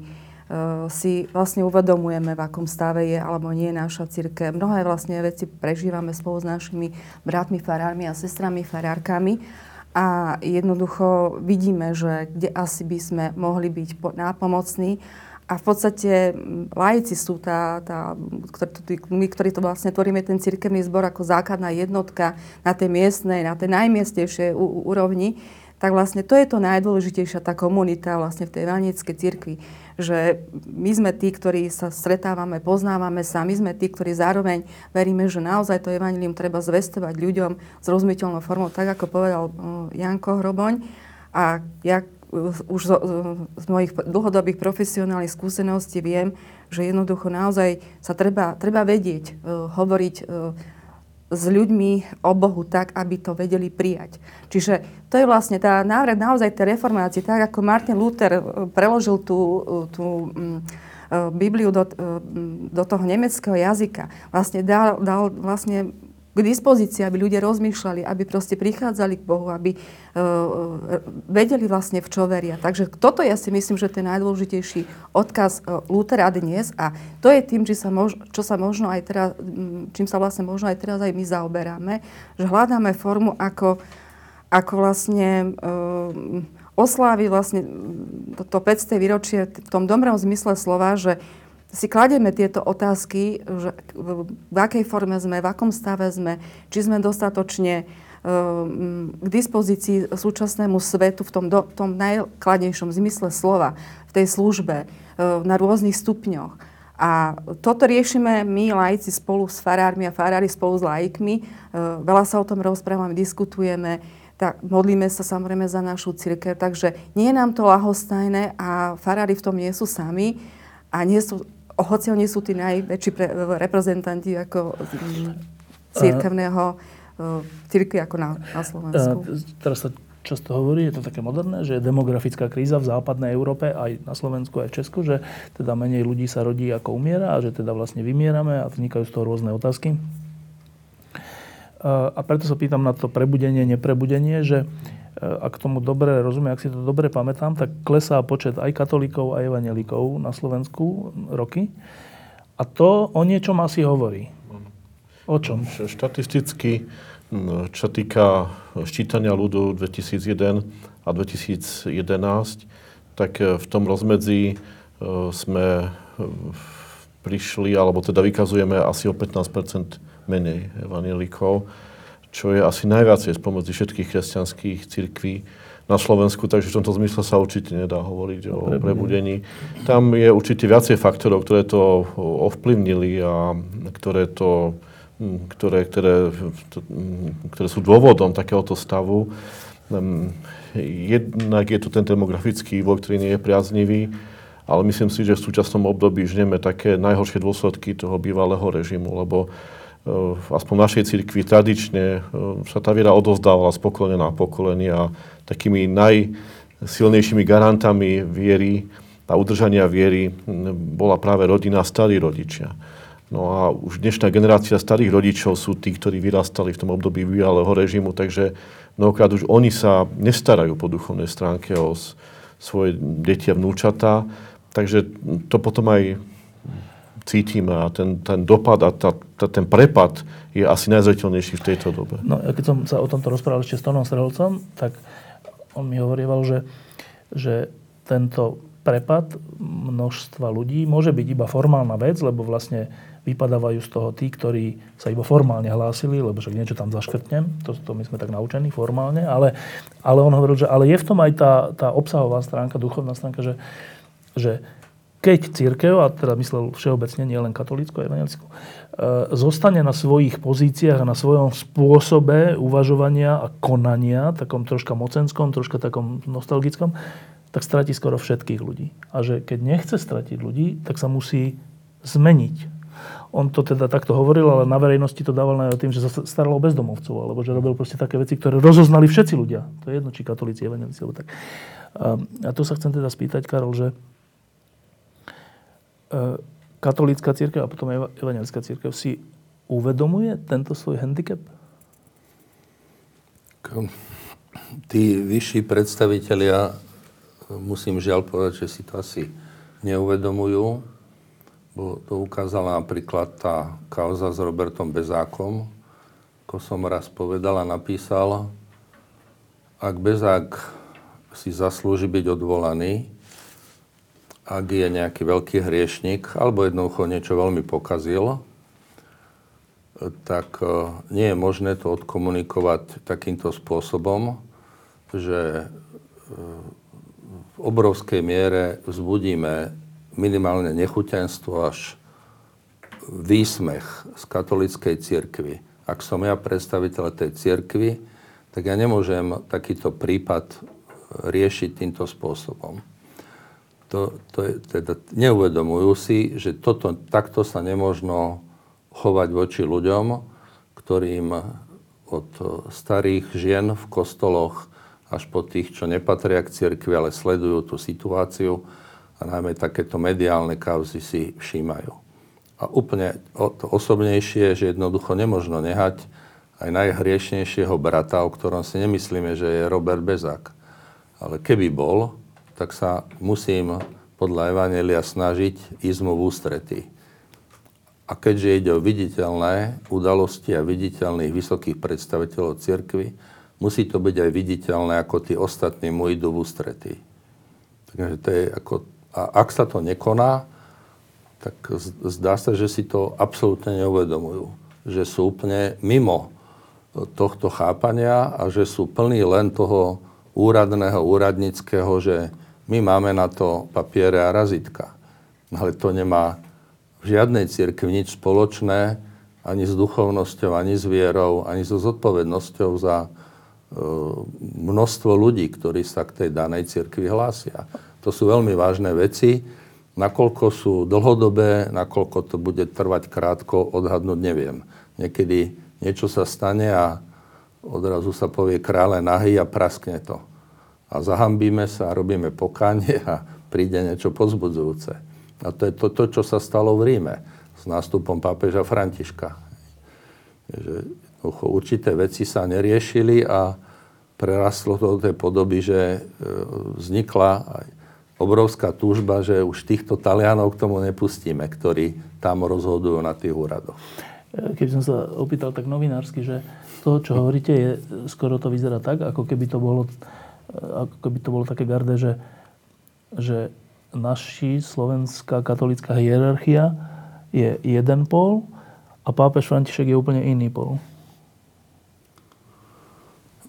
si vlastne uvedomujeme, v akom stave je alebo nie je naša cirkev. Mnohé vlastne veci prežívame spolu s našimi bratmi, farármi a sestrami, farárkami a jednoducho vidíme, že kde asi by sme mohli byť nápomocní a v podstate laici sú tá, tá my, ktorí to vlastne tvoríme ten cirkevný zbor ako základná jednotka na tej miestnej, na tej najmiestnejšej úrovni, tak vlastne to je to najdôležitejšia tá komunita vlastne v tej evanickej cirkvi. Že my sme tí, ktorí sa stretávame, poznávame sa, my sme tí, ktorí zároveň veríme, že naozaj to evanilium treba zvestovať ľuďom s rozumiteľnou formou, tak ako povedal Janko Hroboň. A ja už z, z mojich dlhodobých profesionálnych skúseností viem, že jednoducho naozaj sa treba, treba vedieť, uh, hovoriť uh, s ľuďmi o Bohu tak, aby to vedeli prijať. Čiže to je vlastne tá návrat naozaj tej reformácie, tak ako Martin Luther preložil tú, tú um, Bibliu do, do toho nemeckého jazyka. Vlastne dal, dal vlastne k dispozícii, aby ľudia rozmýšľali, aby proste prichádzali k Bohu, aby uh, vedeli vlastne v čo veria. Takže toto ja si myslím, že ten najdôležitejší odkaz uh, Lutera dnes a to je tým, sa mož, čo sa možno aj teraz, čím sa vlastne možno aj teraz aj my zaoberáme, že hľadáme formu, ako, ako vlastne uh, osláviť vlastne to 500. výročie v tom dobrom zmysle slova, že si kladieme tieto otázky, že v akej forme sme, v akom stave sme, či sme dostatočne eh, k dispozícii súčasnému svetu v tom, do, tom najkladnejšom zmysle slova, v tej službe, eh, na rôznych stupňoch. A toto riešime my, laici, spolu s farármi a farári spolu s laikmi. Eh, veľa sa o tom rozprávame, diskutujeme, tak modlíme sa samozrejme za našu církev. Takže nie je nám to lahostajné a farári v tom nie sú sami a nie sú hoci oni sú tí najväčší pre, reprezentanti ako církevného církvy ako na, na Slovensku. Teraz sa často hovorí, je to také moderné, že je demografická kríza v západnej Európe, aj na Slovensku, aj v Česku, že teda menej ľudí sa rodí ako umiera a že teda vlastne vymierame a vznikajú z toho rôzne otázky. A preto sa pýtam na to prebudenie, neprebudenie, že E, ak tomu dobre rozumiem, ak si to dobre pamätám, tak klesá počet aj katolíkov, aj evangelikov na Slovensku roky. A to o niečom asi hovorí. O čom? Štatisticky, čo týka ščítania ľudu 2001 a 2011, tak e, v tom rozmedzi e, sme prišli, alebo teda vykazujeme asi o 15% menej evangelikov čo je asi najviac spomedzi všetkých kresťanských cirkví na Slovensku, takže v tomto zmysle sa určite nedá hovoriť o prebudení. Tam je určite viacej faktorov, ktoré to ovplyvnili a ktoré, to, ktoré, ktoré, ktoré sú dôvodom takéhoto stavu. Jednak je to ten demografický vývoj, ktorý nie je priaznivý, ale myslím si, že v súčasnom období žneme také najhoršie dôsledky toho bývalého režimu, lebo aspoň v našej cirkvi tradične eh, sa tá viera odozdávala z pokolenia na pokolenie a takými najsilnejšími garantami viery a udržania viery hm, bola práve rodina starí rodičia. No a už dnešná generácia starých rodičov sú tí, ktorí vyrastali v tom období bývalého režimu, takže mnohokrát už oni sa nestarajú po duchovnej stránke o svoje deti a vnúčatá. Takže to potom aj cítime a ten, ten dopad a tá, tá, ten prepad je asi najzretelnejší v tejto dobe. No, ja keď som sa o tomto rozprával ešte s Tonom Srelcom, tak on mi hovorieval, že, že tento prepad množstva ľudí môže byť iba formálna vec, lebo vlastne vypadávajú z toho tí, ktorí sa iba formálne hlásili, lebo však niečo tam zaškrtnem, to, to my sme tak naučení formálne, ale, ale on hovoril, že ale je v tom aj tá, tá obsahová stránka, duchovná stránka, že, že keď církev, a teda myslel všeobecne, nie len katolícku evangelickú, e, zostane na svojich pozíciách a na svojom spôsobe uvažovania a konania, takom troška mocenskom, troška takom nostalgickom, tak stratí skoro všetkých ľudí. A že keď nechce stratiť ľudí, tak sa musí zmeniť. On to teda takto hovoril, ale na verejnosti to dával aj tým, že sa staral o bezdomovcov, alebo že robil proste také veci, ktoré rozoznali všetci ľudia. To je jedno, či katolíci, evangelici, alebo tak. A, tu sa chcem teda spýtať, Karol, že katolícka církev a potom evangelická církev si uvedomuje tento svoj handicap? Tí vyšší predstavitelia, musím žiaľ povedať, že si to asi neuvedomujú. To ukázala napríklad tá kauza s Robertom Bezákom, ako som raz povedal a napísal, ak Bezák si zaslúži byť odvolaný, ak je nejaký veľký hriešnik alebo jednoducho niečo veľmi pokazil, tak e, nie je možné to odkomunikovať takýmto spôsobom, že e, v obrovskej miere vzbudíme minimálne nechutenstvo až výsmech z katolíckej cirkvi. Ak som ja predstaviteľ tej cirkvi, tak ja nemôžem takýto prípad riešiť týmto spôsobom. To, to je, teda, neuvedomujú si, že toto, takto sa nemožno chovať voči ľuďom, ktorým od starých žien v kostoloch až po tých, čo nepatria k cirkvi, ale sledujú tú situáciu a najmä takéto mediálne kauzy si všímajú. A úplne to osobnejšie, že jednoducho nemožno nehať aj najhriešnejšieho brata, o ktorom si nemyslíme, že je Robert Bezák. Ale keby bol, tak sa musím podľa Evanelia snažiť ísť mu v ústretí. A keďže ide o viditeľné udalosti a viditeľných vysokých predstaviteľov cirkvy, musí to byť aj viditeľné, ako tí ostatní mu idú v ústretí. Takže to je ako, a ak sa to nekoná, tak zdá sa, že si to absolútne neuvedomujú. Že sú úplne mimo tohto chápania a že sú plní len toho úradného, úradnického, že my máme na to papiere a razitka. Ale to nemá v žiadnej cirkvi nič spoločné ani s duchovnosťou, ani s vierou, ani so zodpovednosťou za e, množstvo ľudí, ktorí sa k tej danej cirkvi hlásia. To sú veľmi vážne veci. Nakoľko sú dlhodobé, nakoľko to bude trvať krátko, odhadnúť neviem. Niekedy niečo sa stane a odrazu sa povie krále nahy a praskne to. A zahambíme sa a robíme pokánie a príde niečo pozbudzujúce. A to je to, to čo sa stalo v Ríme s nástupom pápeža Františka. Že určité veci sa neriešili a prerastlo to do tej podoby, že e, vznikla obrovská túžba, že už týchto Talianov k tomu nepustíme, ktorí tam rozhodujú na tých úradoch. E, keby som sa opýtal tak novinársky, že to, čo hovoríte, je, skoro to vyzerá tak, ako keby to bolo, ako keby to bolo také garde, že, že naši slovenská katolická hierarchia je jeden pol a pápež František je úplne iný pol.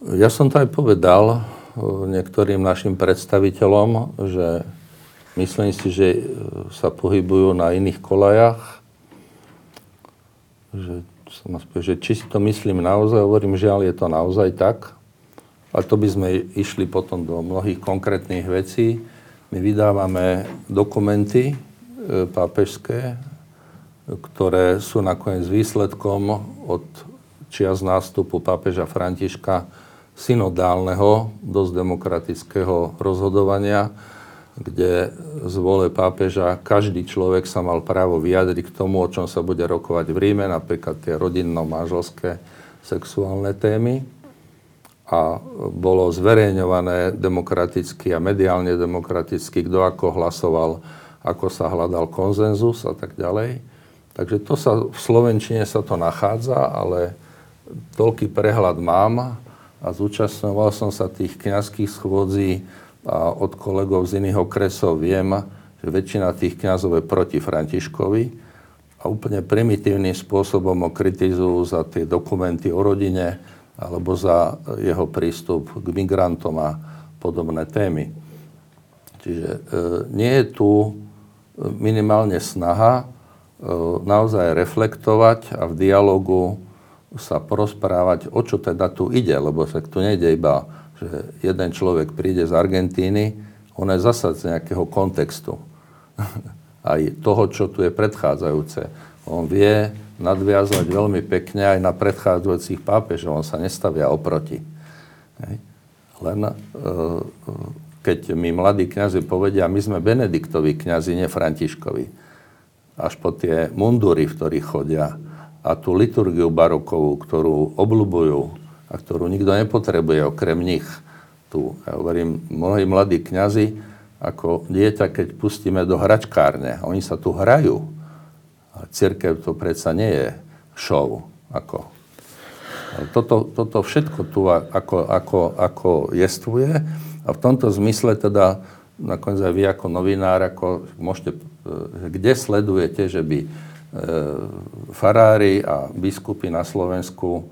Ja som to aj povedal eh, niektorým našim predstaviteľom, že myslím si, že eh, sa pohybujú na iných kolajach. Že, som že či si to myslím naozaj, hovorím, žiaľ je to naozaj tak. A to by sme išli potom do mnohých konkrétnych vecí. My vydávame dokumenty e, pápežské, ktoré sú nakoniec výsledkom od čias nástupu pápeža Františka synodálneho, dosť demokratického rozhodovania, kde z vole pápeža každý človek sa mal právo vyjadriť k tomu, o čom sa bude rokovať v Ríme, napríklad tie rodinno-máželské sexuálne témy a bolo zverejňované demokraticky a mediálne demokraticky, kto ako hlasoval, ako sa hľadal konzenzus a tak ďalej. Takže to sa, v Slovenčine sa to nachádza, ale toľký prehľad mám a zúčastňoval som sa tých kňazských schôdzí a od kolegov z iných okresov viem, že väčšina tých kňazov je proti Františkovi a úplne primitívnym spôsobom ho kritizujú za tie dokumenty o rodine, alebo za jeho prístup k migrantom a podobné témy. Čiže e, nie je tu minimálne snaha e, naozaj reflektovať a v dialogu sa porozprávať, o čo teda tu ide, lebo sa tu nejde iba, že jeden človek príde z Argentíny, on je zasa z nejakého kontextu. Aj toho, čo tu je predchádzajúce. On vie, nadviazať veľmi pekne aj na predchádzajúcich pápežov. On sa nestavia oproti. Hej. Len e, keď mi mladí kňazi povedia, my sme Benediktovi kňazi, nie Františkovi. Až po tie mundúry, v ktorých chodia a tú liturgiu barokovú, ktorú obľúbujú a ktorú nikto nepotrebuje okrem nich. Tu, ja hovorím, mnohí mladí kňazi, ako dieťa, keď pustíme do hračkárne, oni sa tu hrajú církev to predsa nie je show. Ako. Toto, toto všetko tu ako, ako, ako jestvuje a v tomto zmysle teda nakoniec aj vy ako novinár, ako môžete, kde sledujete, že by farári a biskupy na Slovensku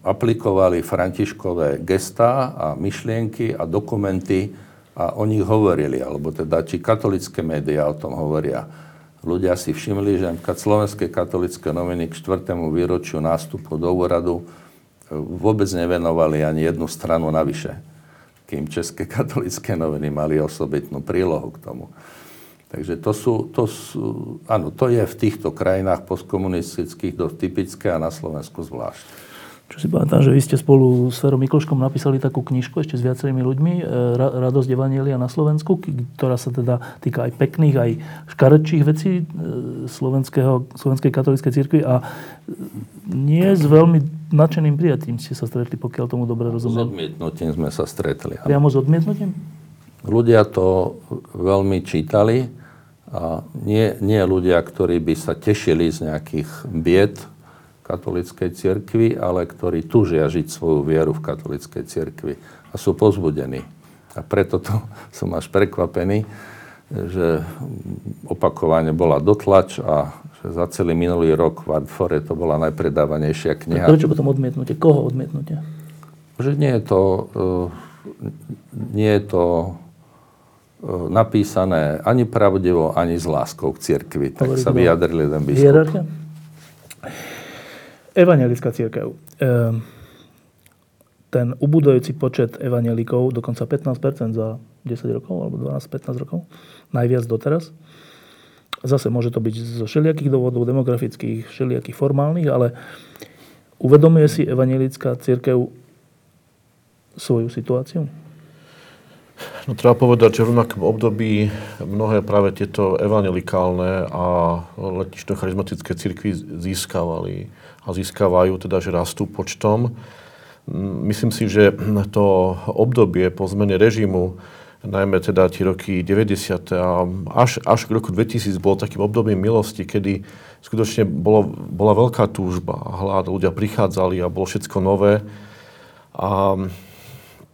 aplikovali františkové gestá a myšlienky a dokumenty a o nich hovorili, alebo teda či katolické médiá o tom hovoria. Ľudia si všimli, že napríklad slovenské katolické noviny k 4. výročiu nástupu do úradu vôbec nevenovali ani jednu stranu navyše, kým české katolické noviny mali osobitnú prílohu k tomu. Takže to sú, to sú, áno, to je v týchto krajinách postkomunistických dosť typické a na Slovensku zvlášť. Čo si pamätám, že vy ste spolu s Ferom Mikloškom napísali takú knižku ešte s viacerými ľuďmi, e, Radosť Evanielia na Slovensku, ktorá sa teda týka aj pekných, aj škarečích vecí e, slovenského, slovenskej katolíckej cirkvi a nie s veľmi nadšeným prijatím ste sa stretli, pokiaľ tomu dobre rozumiem. S odmietnutím sme sa stretli. Priamo s odmietnutím? Ľudia to veľmi čítali a nie, nie ľudia, ktorí by sa tešili z nejakých bied, katolíckej cirkvi, ale ktorí tužia žiť svoju vieru v katolíckej cirkvi a sú pozbudení. A preto to som až prekvapený, že opakovane bola dotlač a že za celý minulý rok v Adfore to bola najpredávanejšia kniha. A prečo potom odmietnutie? Koho odmietnutie? Že nie je to, uh, nie je to uh, napísané ani pravdivo, ani s láskou k cirkvi. Tak sa vyjadrili ten biskup. Hierarchia? Evangelická církev. Ehm, ten ubudujúci počet evangelikov, dokonca 15% za 10 rokov, alebo 12-15 rokov, najviac doteraz. Zase môže to byť zo všelijakých dôvodov, demografických, všelijakých formálnych, ale uvedomuje si evangelická církev svoju situáciu? No treba povedať, že v rovnakom období mnohé práve tieto evangelikálne a letično-charizmatické cirkvy získavali a získavajú, teda že rastú počtom. Myslím si, že to obdobie po zmene režimu, najmä teda tie roky 90. a až, až k roku 2000 bolo takým obdobím milosti, kedy skutočne bolo, bola veľká túžba a hlad, ľudia prichádzali a bolo všetko nové. A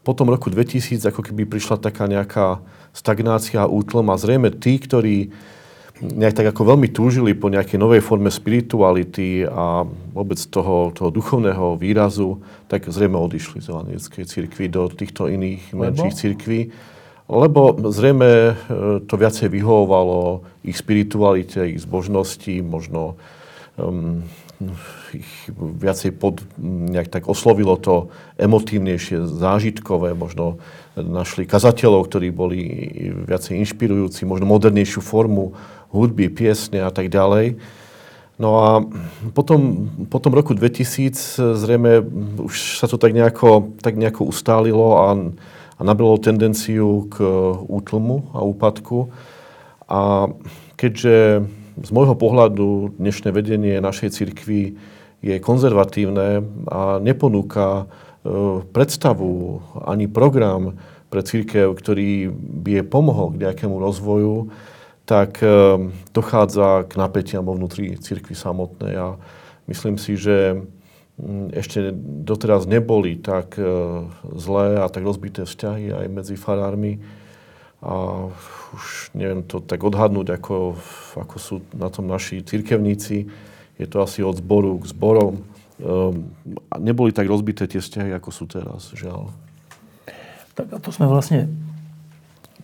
po tom roku 2000 ako keby prišla taká nejaká stagnácia, útlom a zrejme tí, ktorí nejak tak ako veľmi túžili po nejakej novej forme spirituality a vôbec toho, toho duchovného výrazu, tak zrejme odišli z evangelickej cirkvi do týchto iných menších cirkví. Lebo zrejme e, to viacej vyhovovalo ich spiritualite, ich zbožnosti, možno um, ich viacej pod, nejak tak oslovilo to emotívnejšie, zážitkové, možno našli kazateľov, ktorí boli viacej inšpirujúci, možno modernejšiu formu hudby, piesne a tak ďalej. No a potom, potom roku 2000 zrejme už sa to tak nejako, tak nejako ustálilo a, a nabralo tendenciu k útlmu a úpadku. A keďže z môjho pohľadu dnešné vedenie našej cirkvi je konzervatívne a neponúka e, predstavu ani program pre církev, ktorý by je pomohol k nejakému rozvoju, tak ehm, dochádza k napätiam vo vnútri cirkvi samotnej a myslím si, že mm, ešte doteraz neboli tak e, zlé a tak rozbité vzťahy aj medzi farármi a už neviem to tak odhadnúť, ako, ako sú na tom naši cirkevníci. Je to asi od zboru k zborom. Um, neboli tak rozbité tie vzťahy, ako sú teraz, žiaľ. Tak a to sme vlastne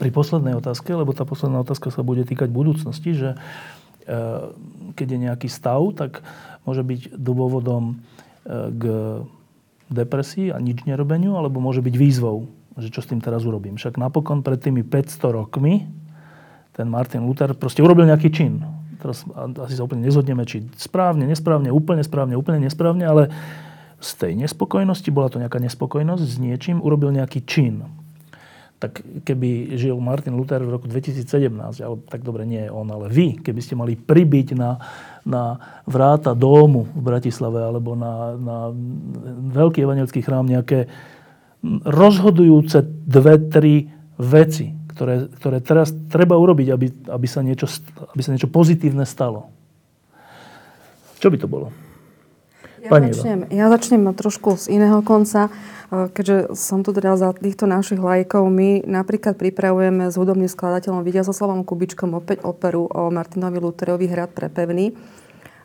pri poslednej otázke, lebo tá posledná otázka sa bude týkať budúcnosti, že e, keď je nejaký stav, tak môže byť dôvodom e, k depresii a nič nerobeniu, alebo môže byť výzvou, že čo s tým teraz urobím. Však napokon pred tými 500 rokmi ten Martin Luther proste urobil nejaký čin. Teraz asi sa úplne nezhodneme, či správne, nesprávne, úplne správne, úplne nesprávne, ale z tej nespokojnosti, bola to nejaká nespokojnosť s niečím, urobil nejaký čin tak keby žil Martin Luther v roku 2017, ale tak dobre nie je on, ale vy, keby ste mali pribiť na, na vráta domu v Bratislave alebo na, na veľký evangelický chrám nejaké rozhodujúce dve, tri veci, ktoré, ktoré teraz treba urobiť, aby, aby, sa niečo, aby sa niečo pozitívne stalo. Čo by to bolo? Ja začnem, ja začnem trošku z iného konca. E, keďže som tu teda za týchto našich lajkov, my napríklad pripravujeme s hudobným skladateľom Vidiazoslavom Kubičkom opäť operu o Martinovi Luterovi Hrad pre pevný.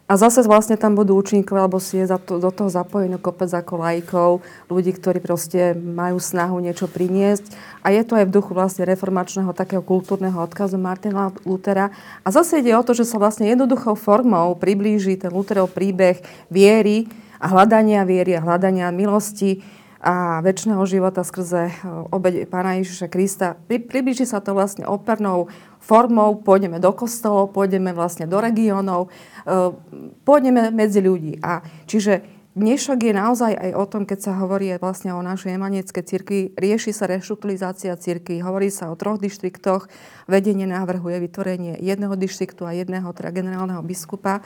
A zase vlastne tam budú účinkovia, alebo si je to, do toho zapojený kopec ako lajkov, ľudí, ktorí proste majú snahu niečo priniesť. A je to aj v duchu vlastne reformačného takého kultúrneho odkazu Martina Lutera. A zase ide o to, že sa vlastne jednoduchou formou priblíži ten Luterov príbeh viery a hľadania viery a hľadania milosti a väčšného života skrze e, obede Pána Ježiša Krista. Priblíži sa to vlastne opernou formou, pôjdeme do kostolov, pôjdeme vlastne do regiónov, e, pôjdeme medzi ľudí. A čiže dnešok je naozaj aj o tom, keď sa hovorí vlastne o našej emanieckej cirkvi, rieši sa reštrukturalizácia cirkvi, hovorí sa o troch dištriktoch, vedenie návrhuje vytvorenie jedného dištriktu a jedného teda generálneho biskupa.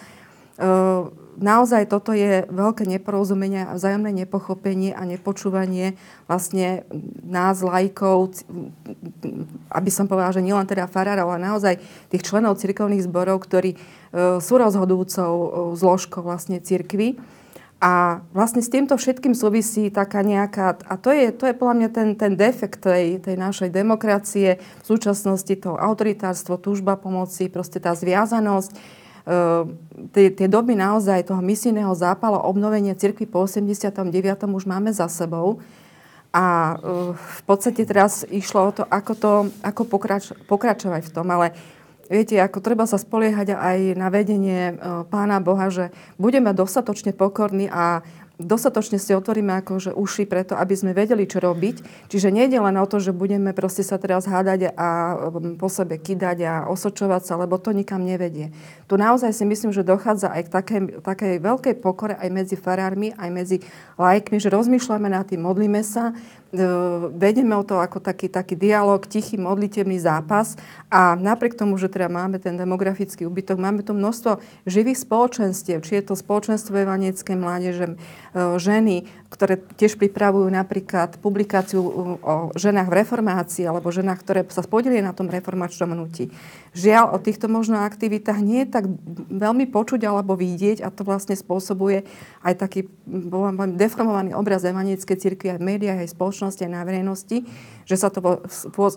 Naozaj toto je veľké neporozumenie a vzájomné nepochopenie a nepočúvanie vlastne nás, lajkov, aby som povedala, že nielen teda farárov, ale naozaj tých členov cirkovných zborov, ktorí ehm, sú rozhodujúcou ehm, zložkou vlastne cirkvy. A vlastne s týmto všetkým súvisí taká nejaká, a to je, to je podľa mňa ten, ten defekt tej, tej našej demokracie, v súčasnosti to autoritárstvo, túžba pomoci, proste tá zviazanosť, tie, tie doby naozaj toho misijného zápala, obnovenia cirkvi po 89. už máme za sebou. A ehm, v podstate teraz išlo o to, ako, to, ako pokrač, pokračovať v tom. Ale viete, ako treba sa spoliehať aj na vedenie ehm, Pána Boha, že budeme dostatočne pokorní a dostatočne si otvoríme akože uši preto, aby sme vedeli, čo robiť. Čiže nie je len o to, že budeme proste sa teraz hádať a um, po sebe kydať a osočovať sa, lebo to nikam nevedie. Tu naozaj si myslím, že dochádza aj k takej, takej veľkej pokore aj medzi farármi, aj medzi lajkmi, že rozmýšľame nad tým, modlíme sa, vedeme o to ako taký, taký dialog, tichý modlitebný zápas. A napriek tomu, že teda máme ten demografický úbytok, máme tu množstvo živých spoločenstiev, či je to spoločenstvo evaniecké mládeže, e, ženy, ktoré tiež pripravujú napríklad publikáciu o ženách v reformácii alebo ženách, ktoré sa spodili na tom reformačnom hnutí. Žiaľ, o týchto možno aktivitách nie je tak veľmi počuť alebo vidieť a to vlastne spôsobuje aj taký deformovaný obraz evanieckej cirkvi aj v médiách, aj v spoločnosti, aj na verejnosti, že sa to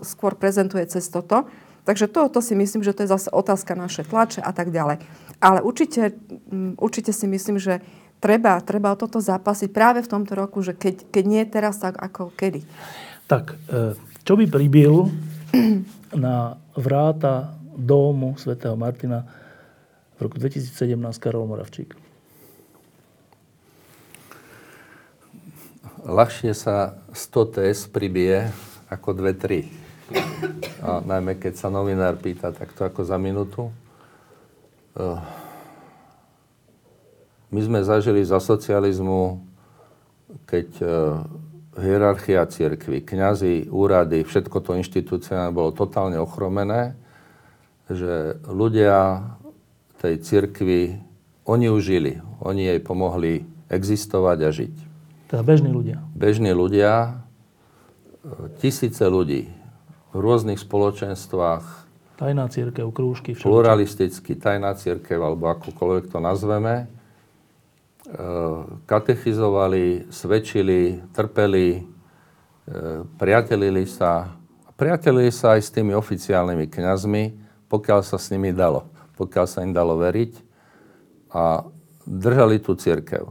skôr prezentuje cez toto. Takže toto si myslím, že to je zase otázka naše tlače a tak ďalej. Ale určite, určite si myslím, že treba, treba o toto zápasiť práve v tomto roku, že keď, keď nie teraz, tak ako kedy. Tak, e, čo by pribil na vráta domu svätého Martina v roku 2017 Karol Moravčík? Ľahšie sa 100 TS pribije ako 2-3. A najmä keď sa novinár pýta takto ako za minútu. Uh, my sme zažili za socializmu, keď e, hierarchia cirkvy, kňazi, úrady, všetko to inštitúciálne bolo totálne ochromené, že ľudia tej cirkvi, oni ju žili, oni jej pomohli existovať a žiť. Teda bežní ľudia. Bežní ľudia, e, tisíce ľudí v rôznych spoločenstvách. Tajná církev, krúžky, všetko. Pluralisticky, tajná církev, alebo akokoľvek to nazveme katechizovali, svedčili, trpeli, eh, priatelili sa. Priatelili sa aj s tými oficiálnymi kňazmi, pokiaľ sa s nimi dalo, pokiaľ sa im dalo veriť a držali tú církev.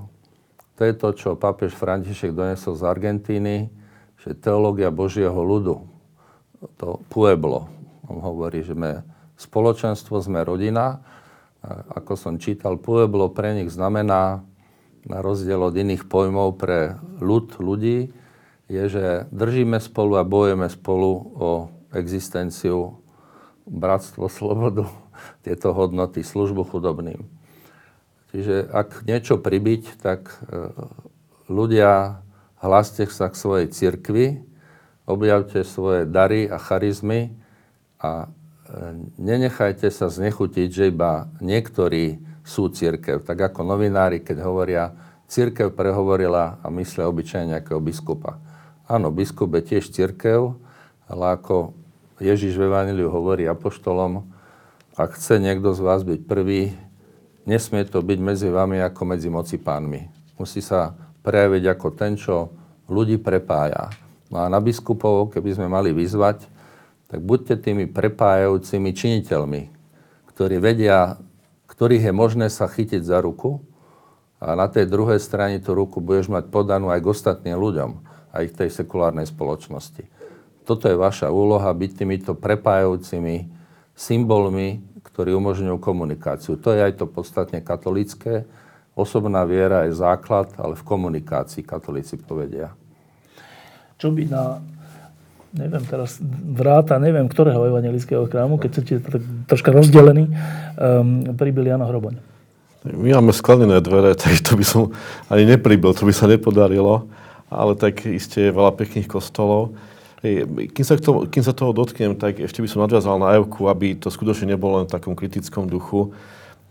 To je to, čo pápež František donesol z Argentíny, že teológia Božieho ľudu, to pueblo, on hovorí, že sme spoločenstvo, sme rodina. Ako som čítal, pueblo pre nich znamená na rozdiel od iných pojmov pre ľud, ľudí, je, že držíme spolu a bojujeme spolu o existenciu, bratstvo, slobodu, tieto hodnoty, službu chudobným. Čiže ak niečo pribiť, tak e, ľudia, hláste sa k svojej cirkvi, objavte svoje dary a charizmy a e, nenechajte sa znechutiť, že iba niektorí sú církev. Tak ako novinári, keď hovoria, církev prehovorila a myslia obyčajne nejakého biskupa. Áno, biskup je tiež církev, ale ako Ježiš v Evangeliu hovorí apoštolom, ak chce niekto z vás byť prvý, nesmie to byť medzi vami ako medzi moci pánmi. Musí sa prejaviť ako ten, čo ľudí prepája. No a na biskupov, keby sme mali vyzvať, tak buďte tými prepájajúcimi činiteľmi, ktorí vedia, ktorých je možné sa chytiť za ruku a na tej druhej strane tú ruku budeš mať podanú aj k ostatným ľuďom, aj v tej sekulárnej spoločnosti. Toto je vaša úloha, byť týmito prepájajúcimi symbolmi, ktorí umožňujú komunikáciu. To je aj to podstatne katolické. Osobná viera je základ, ale v komunikácii katolíci povedia. Čo by na, neviem teraz, vráta, neviem ktorého evangelického chrámu, keď ste tak troška rozdelení, um, pribil Jano Hroboň. My máme sklenené dvere, tak to by som ani nepribil, to by sa nepodarilo, ale tak iste je veľa pekných kostolov. Kým sa, tomu, kým sa toho dotknem, tak ešte by som nadviazal na Evku, aby to skutočne nebolo len v takom kritickom duchu.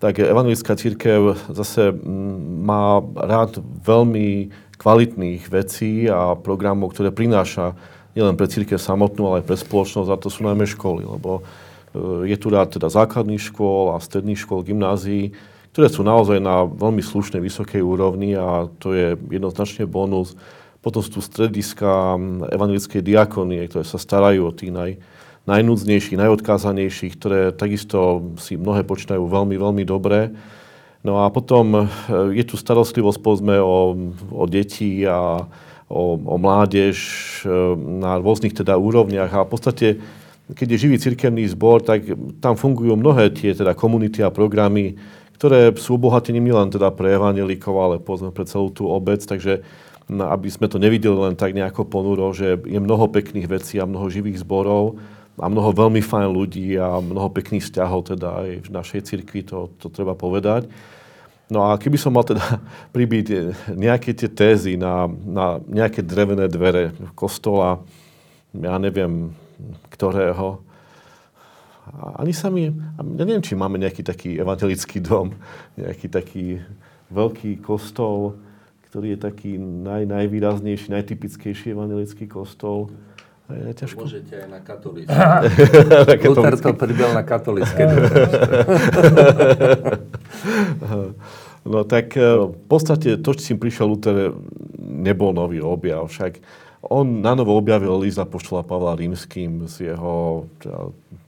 Tak evangelická církev zase mm, má rád veľmi kvalitných vecí a programov, ktoré prináša nielen pre církev samotnú, ale aj pre spoločnosť, a to sú najmä školy, lebo e, je tu rád teda základných škôl a stredných škôl, gymnázií, ktoré sú naozaj na veľmi slušnej, vysokej úrovni a to je jednoznačne bonus potom sú tu strediska evangelickej diakonie, ktoré sa starajú o tých naj, najnúdznejších, najodkázanejších, ktoré takisto si mnohé počítajú veľmi, veľmi dobre. No a potom e, je tu starostlivosť povedzme o, o deti a o, o mládež e, na rôznych teda úrovniach a v podstate keď je živý cirkevný zbor, tak tam fungujú mnohé tie teda komunity a programy, ktoré sú obohatením nielen teda pre evangelikov, ale povedzme pre celú tú obec, takže aby sme to nevideli len tak nejako ponuro, že je mnoho pekných vecí a mnoho živých zborov a mnoho veľmi fajn ľudí a mnoho pekných vzťahov teda aj v našej cirkvi, to, to treba povedať. No a keby som mal teda pribiť nejaké tie tézy na, na nejaké drevené dvere kostola, ja neviem ktorého, ani sa mi, ja neviem, či máme nejaký taký evangelický dom, nejaký taký veľký kostol, ktorý je taký naj, najvýraznejší, najtypickejší evangelický kostol. Je ťažko. Môžete aj na katolícky. Luther to pridal na katolícké. no tak e, v podstate to, si prišiel Luther, nebol nový objav. Však on na novo objavil list Apoštola Pavla Rímským s jeho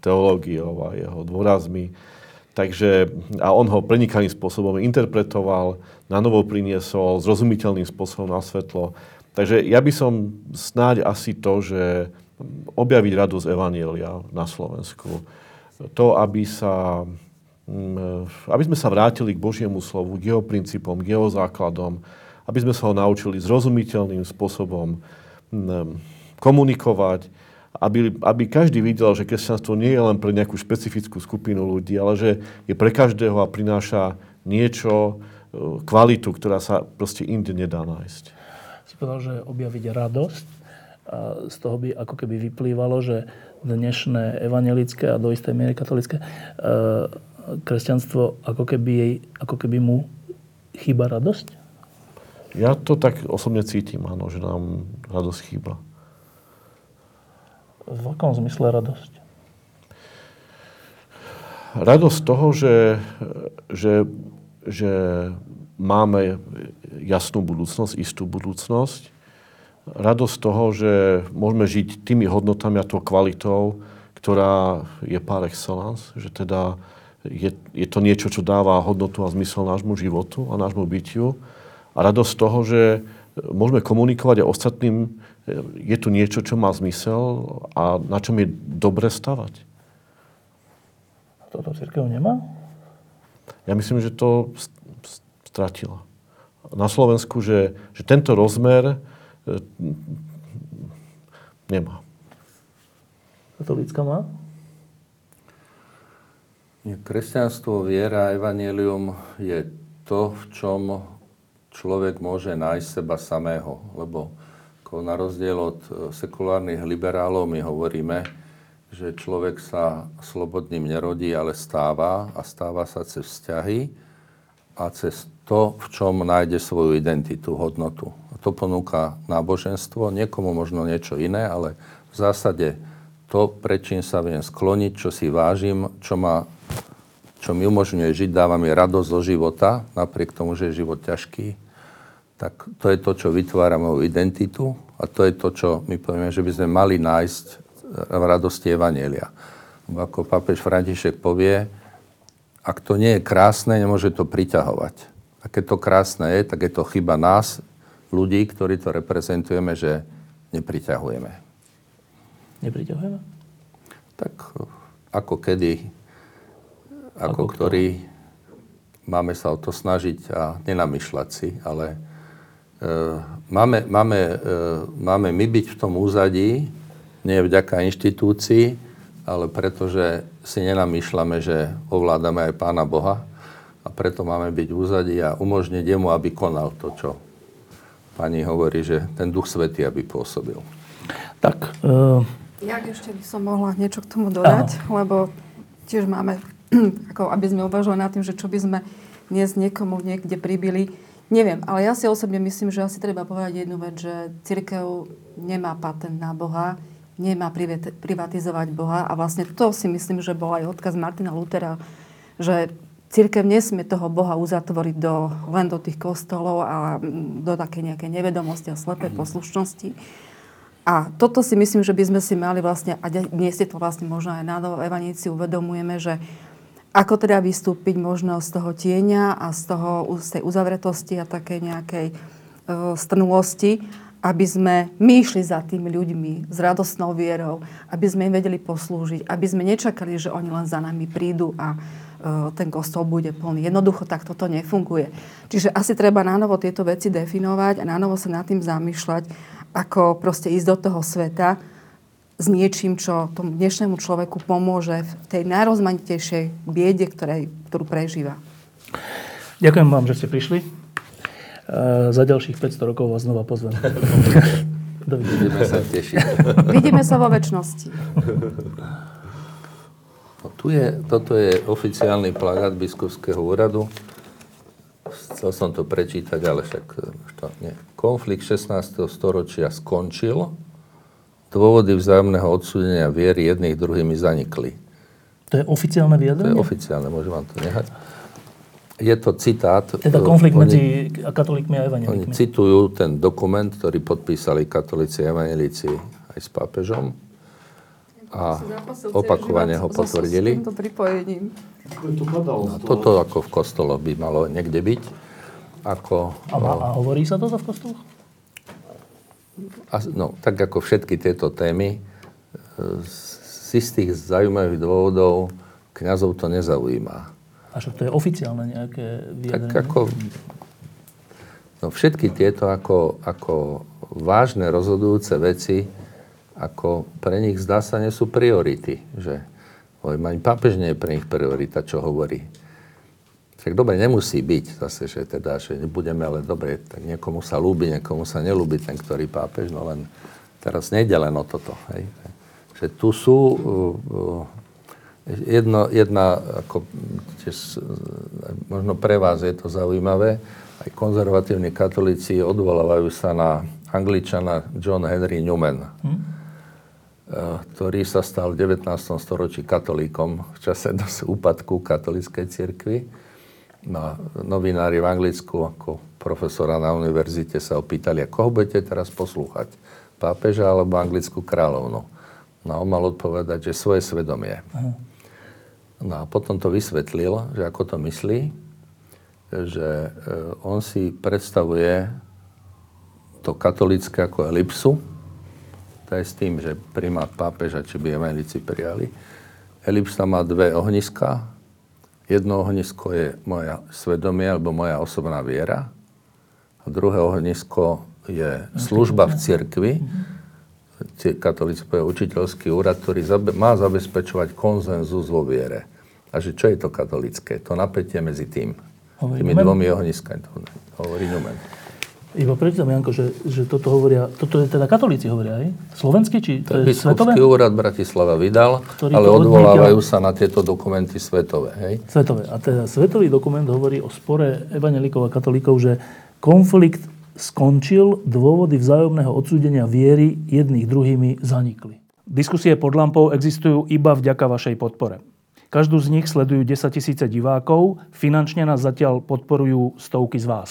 teológiou a jeho dôrazmi. Takže, a on ho prenikavým spôsobom interpretoval, na novo priniesol, zrozumiteľným spôsobom na svetlo. Takže ja by som snáď asi to, že objaviť radosť Evanielia na Slovensku. To, aby sa aby sme sa vrátili k Božiemu slovu, k jeho princípom, k jeho základom, aby sme sa ho naučili zrozumiteľným spôsobom mm, komunikovať, aby, aby každý videl, že kresťanstvo nie je len pre nejakú špecifickú skupinu ľudí, ale že je pre každého a prináša niečo, e, kvalitu, ktorá sa proste inde nedá nájsť. Si povedal, že objaviť radosť. A z toho by ako keby vyplývalo, že dnešné evangelické a do istej miery katolické e, kresťanstvo ako keby, jej, ako keby mu chýba radosť? Ja to tak osobne cítim, áno, že nám radosť chýba. V akom zmysle radosť? Radosť toho, že, že, že máme jasnú budúcnosť, istú budúcnosť. Radosť toho, že môžeme žiť tými hodnotami a tou kvalitou, ktorá je par excellence, že teda je, je to niečo, čo dáva hodnotu a zmysel nášmu životu a nášmu bytiu. A radosť toho, že môžeme komunikovať aj ostatným je tu niečo, čo má zmysel a na čom je dobre stavať. A toto církev nemá? Ja myslím, že to stratila. Na Slovensku, že, že tento rozmer e, nemá. Katolícka má? Kresťanstvo, viera, evanelium je to, v čom človek môže nájsť seba samého. Lebo na rozdiel od e, sekulárnych liberálov my hovoríme, že človek sa slobodným nerodí, ale stáva a stáva sa cez vzťahy a cez to, v čom nájde svoju identitu, hodnotu. A to ponúka náboženstvo, niekomu možno niečo iné, ale v zásade to, pred čím sa viem skloniť, čo si vážim, čo, ma, čo mi umožňuje žiť, dáva mi radosť zo života, napriek tomu, že je život ťažký, tak to je to, čo vytvára moju identitu a to je to, čo my povieme, že by sme mali nájsť v radosti Evanielia. Ako pápež František povie, ak to nie je krásne, nemôže to priťahovať. A keď to krásne je, tak je to chyba nás, ľudí, ktorí to reprezentujeme, že nepriťahujeme. Nepriťahujeme? Tak ako kedy, ako, ako ktorý máme sa o to snažiť a nenamýšľať si, ale e, máme, máme, e, máme my byť v tom úzadí, nie vďaka inštitúcii, ale pretože si nenamýšľame, že ovládame aj Pána Boha a preto máme byť v úzadí a umožniť jemu, aby konal to, čo pani hovorí, že ten Duch Svetý, aby pôsobil. Tak. Uh... Ja ešte by som mohla niečo k tomu dodať, Aha. lebo tiež máme, ako aby sme uvažovali nad tým, že čo by sme dnes niekomu niekde pribili. Neviem, ale ja si osobne myslím, že asi treba povedať jednu vec, že církev nemá patent na Boha, nemá privatizovať Boha a vlastne to si myslím, že bol aj odkaz Martina Lutera, že církev nesmie toho Boha uzatvoriť do, len do tých kostolov a do také nejakej nevedomosti a slepej poslušnosti. A toto si myslím, že by sme si mali vlastne, a dnes si to vlastne možno aj na Evaníci uvedomujeme, že ako teda vystúpiť možno z toho tieňa a z, toho, z tej uzavretosti a také nejakej uh, strnulosti, aby sme my išli za tými ľuďmi s radostnou vierou, aby sme im vedeli poslúžiť, aby sme nečakali, že oni len za nami prídu a uh, ten kostol bude plný. Jednoducho tak toto nefunguje. Čiže asi treba nánovo tieto veci definovať a nánovo sa nad tým zamýšľať, ako proste ísť do toho sveta, s niečím, čo tomu dnešnému človeku pomôže v tej najrozmanitejšej biede, ktorej, ktorú prežíva. Ďakujem vám, že ste prišli. E, za ďalších 500 rokov vás znova pozvem. Vidíme sa tešiť. Vidíme sa vo väčšnosti. No, tu je, toto je oficiálny plagát biskupského úradu. Chcel som to prečítať, ale však to nie. Konflikt 16. storočia skončil dôvody vzájomného odsúdenia viery jedných druhými zanikli. To je oficiálne vyjadrenie? To je oficiálne, môžem vám to nehať. Je to citát. Teda konflikt oni, medzi katolíkmi a evangelíkmi. Oni citujú ten dokument, ktorý podpísali katolíci a evangelíci aj s pápežom a opakovane ho potvrdili. S pripojením. A toto ako v kostoloch by malo niekde byť. Ako, a, a hovorí sa toto v kostoloch? No, tak ako všetky tieto témy, e, z istých zaujímavých dôvodov kňazov to nezaujíma. A čo to je oficiálne nejaké vyjadrenie? Tak ako, no všetky tieto ako, ako vážne rozhodujúce veci, ako pre nich zdá sa nie sú priority. Že, ani pápež nie je pre nich priorita, čo hovorí tak dobre, nemusí byť zase, že teda, že nebudeme, ale dobre, tak niekomu sa ľúbi, niekomu sa nelúbi ten, ktorý pápež, no len teraz nejde len o toto. Hej. Že tu sú uh, uh, jedno, jedna, ako tiež, uh, možno pre vás je to zaujímavé, aj konzervatívni katolíci odvolávajú sa na angličana John Henry Newman, hm? ktorý sa stal v 19. storočí katolíkom v čase úpadku katolíckej cirkvi No, novinári v Anglicku ako profesora na univerzite sa opýtali, a koho budete teraz poslúchať? Pápeža alebo anglickú kráľovnu? No on mal odpovedať, že svoje svedomie. No a potom to vysvetlil, že ako to myslí, že e, on si predstavuje to katolické ako elipsu, to je s tým, že primát pápeža, či by evangelíci prijali. Elipsa má dve ohniska, Jedno ohnisko je moja svedomie alebo moja osobná viera a druhé ohnisko je služba v cirkvi, katolíci povie učiteľský úrad, ktorý má zabezpečovať konzenzus vo viere. A že čo je to katolické? To napätie medzi tým. Hovorí tými dvomi ohniskami. Hovorí Newman. Iba prečítam, Janko, že, že toto hovoria, toto je teda katolíci hovoria, aj? Slovenský, či to, to je svetové? úrad Bratislava vydal, Ktorý ale odvolávajú sa na tieto dokumenty svetové, hej? Svetové. A teda svetový dokument hovorí o spore evangelikov a katolíkov, že konflikt skončil, dôvody vzájomného odsúdenia viery jedných druhými zanikli. Diskusie pod lampou existujú iba vďaka vašej podpore. Každú z nich sledujú 10 tisíce divákov, finančne nás zatiaľ podporujú stovky z vás.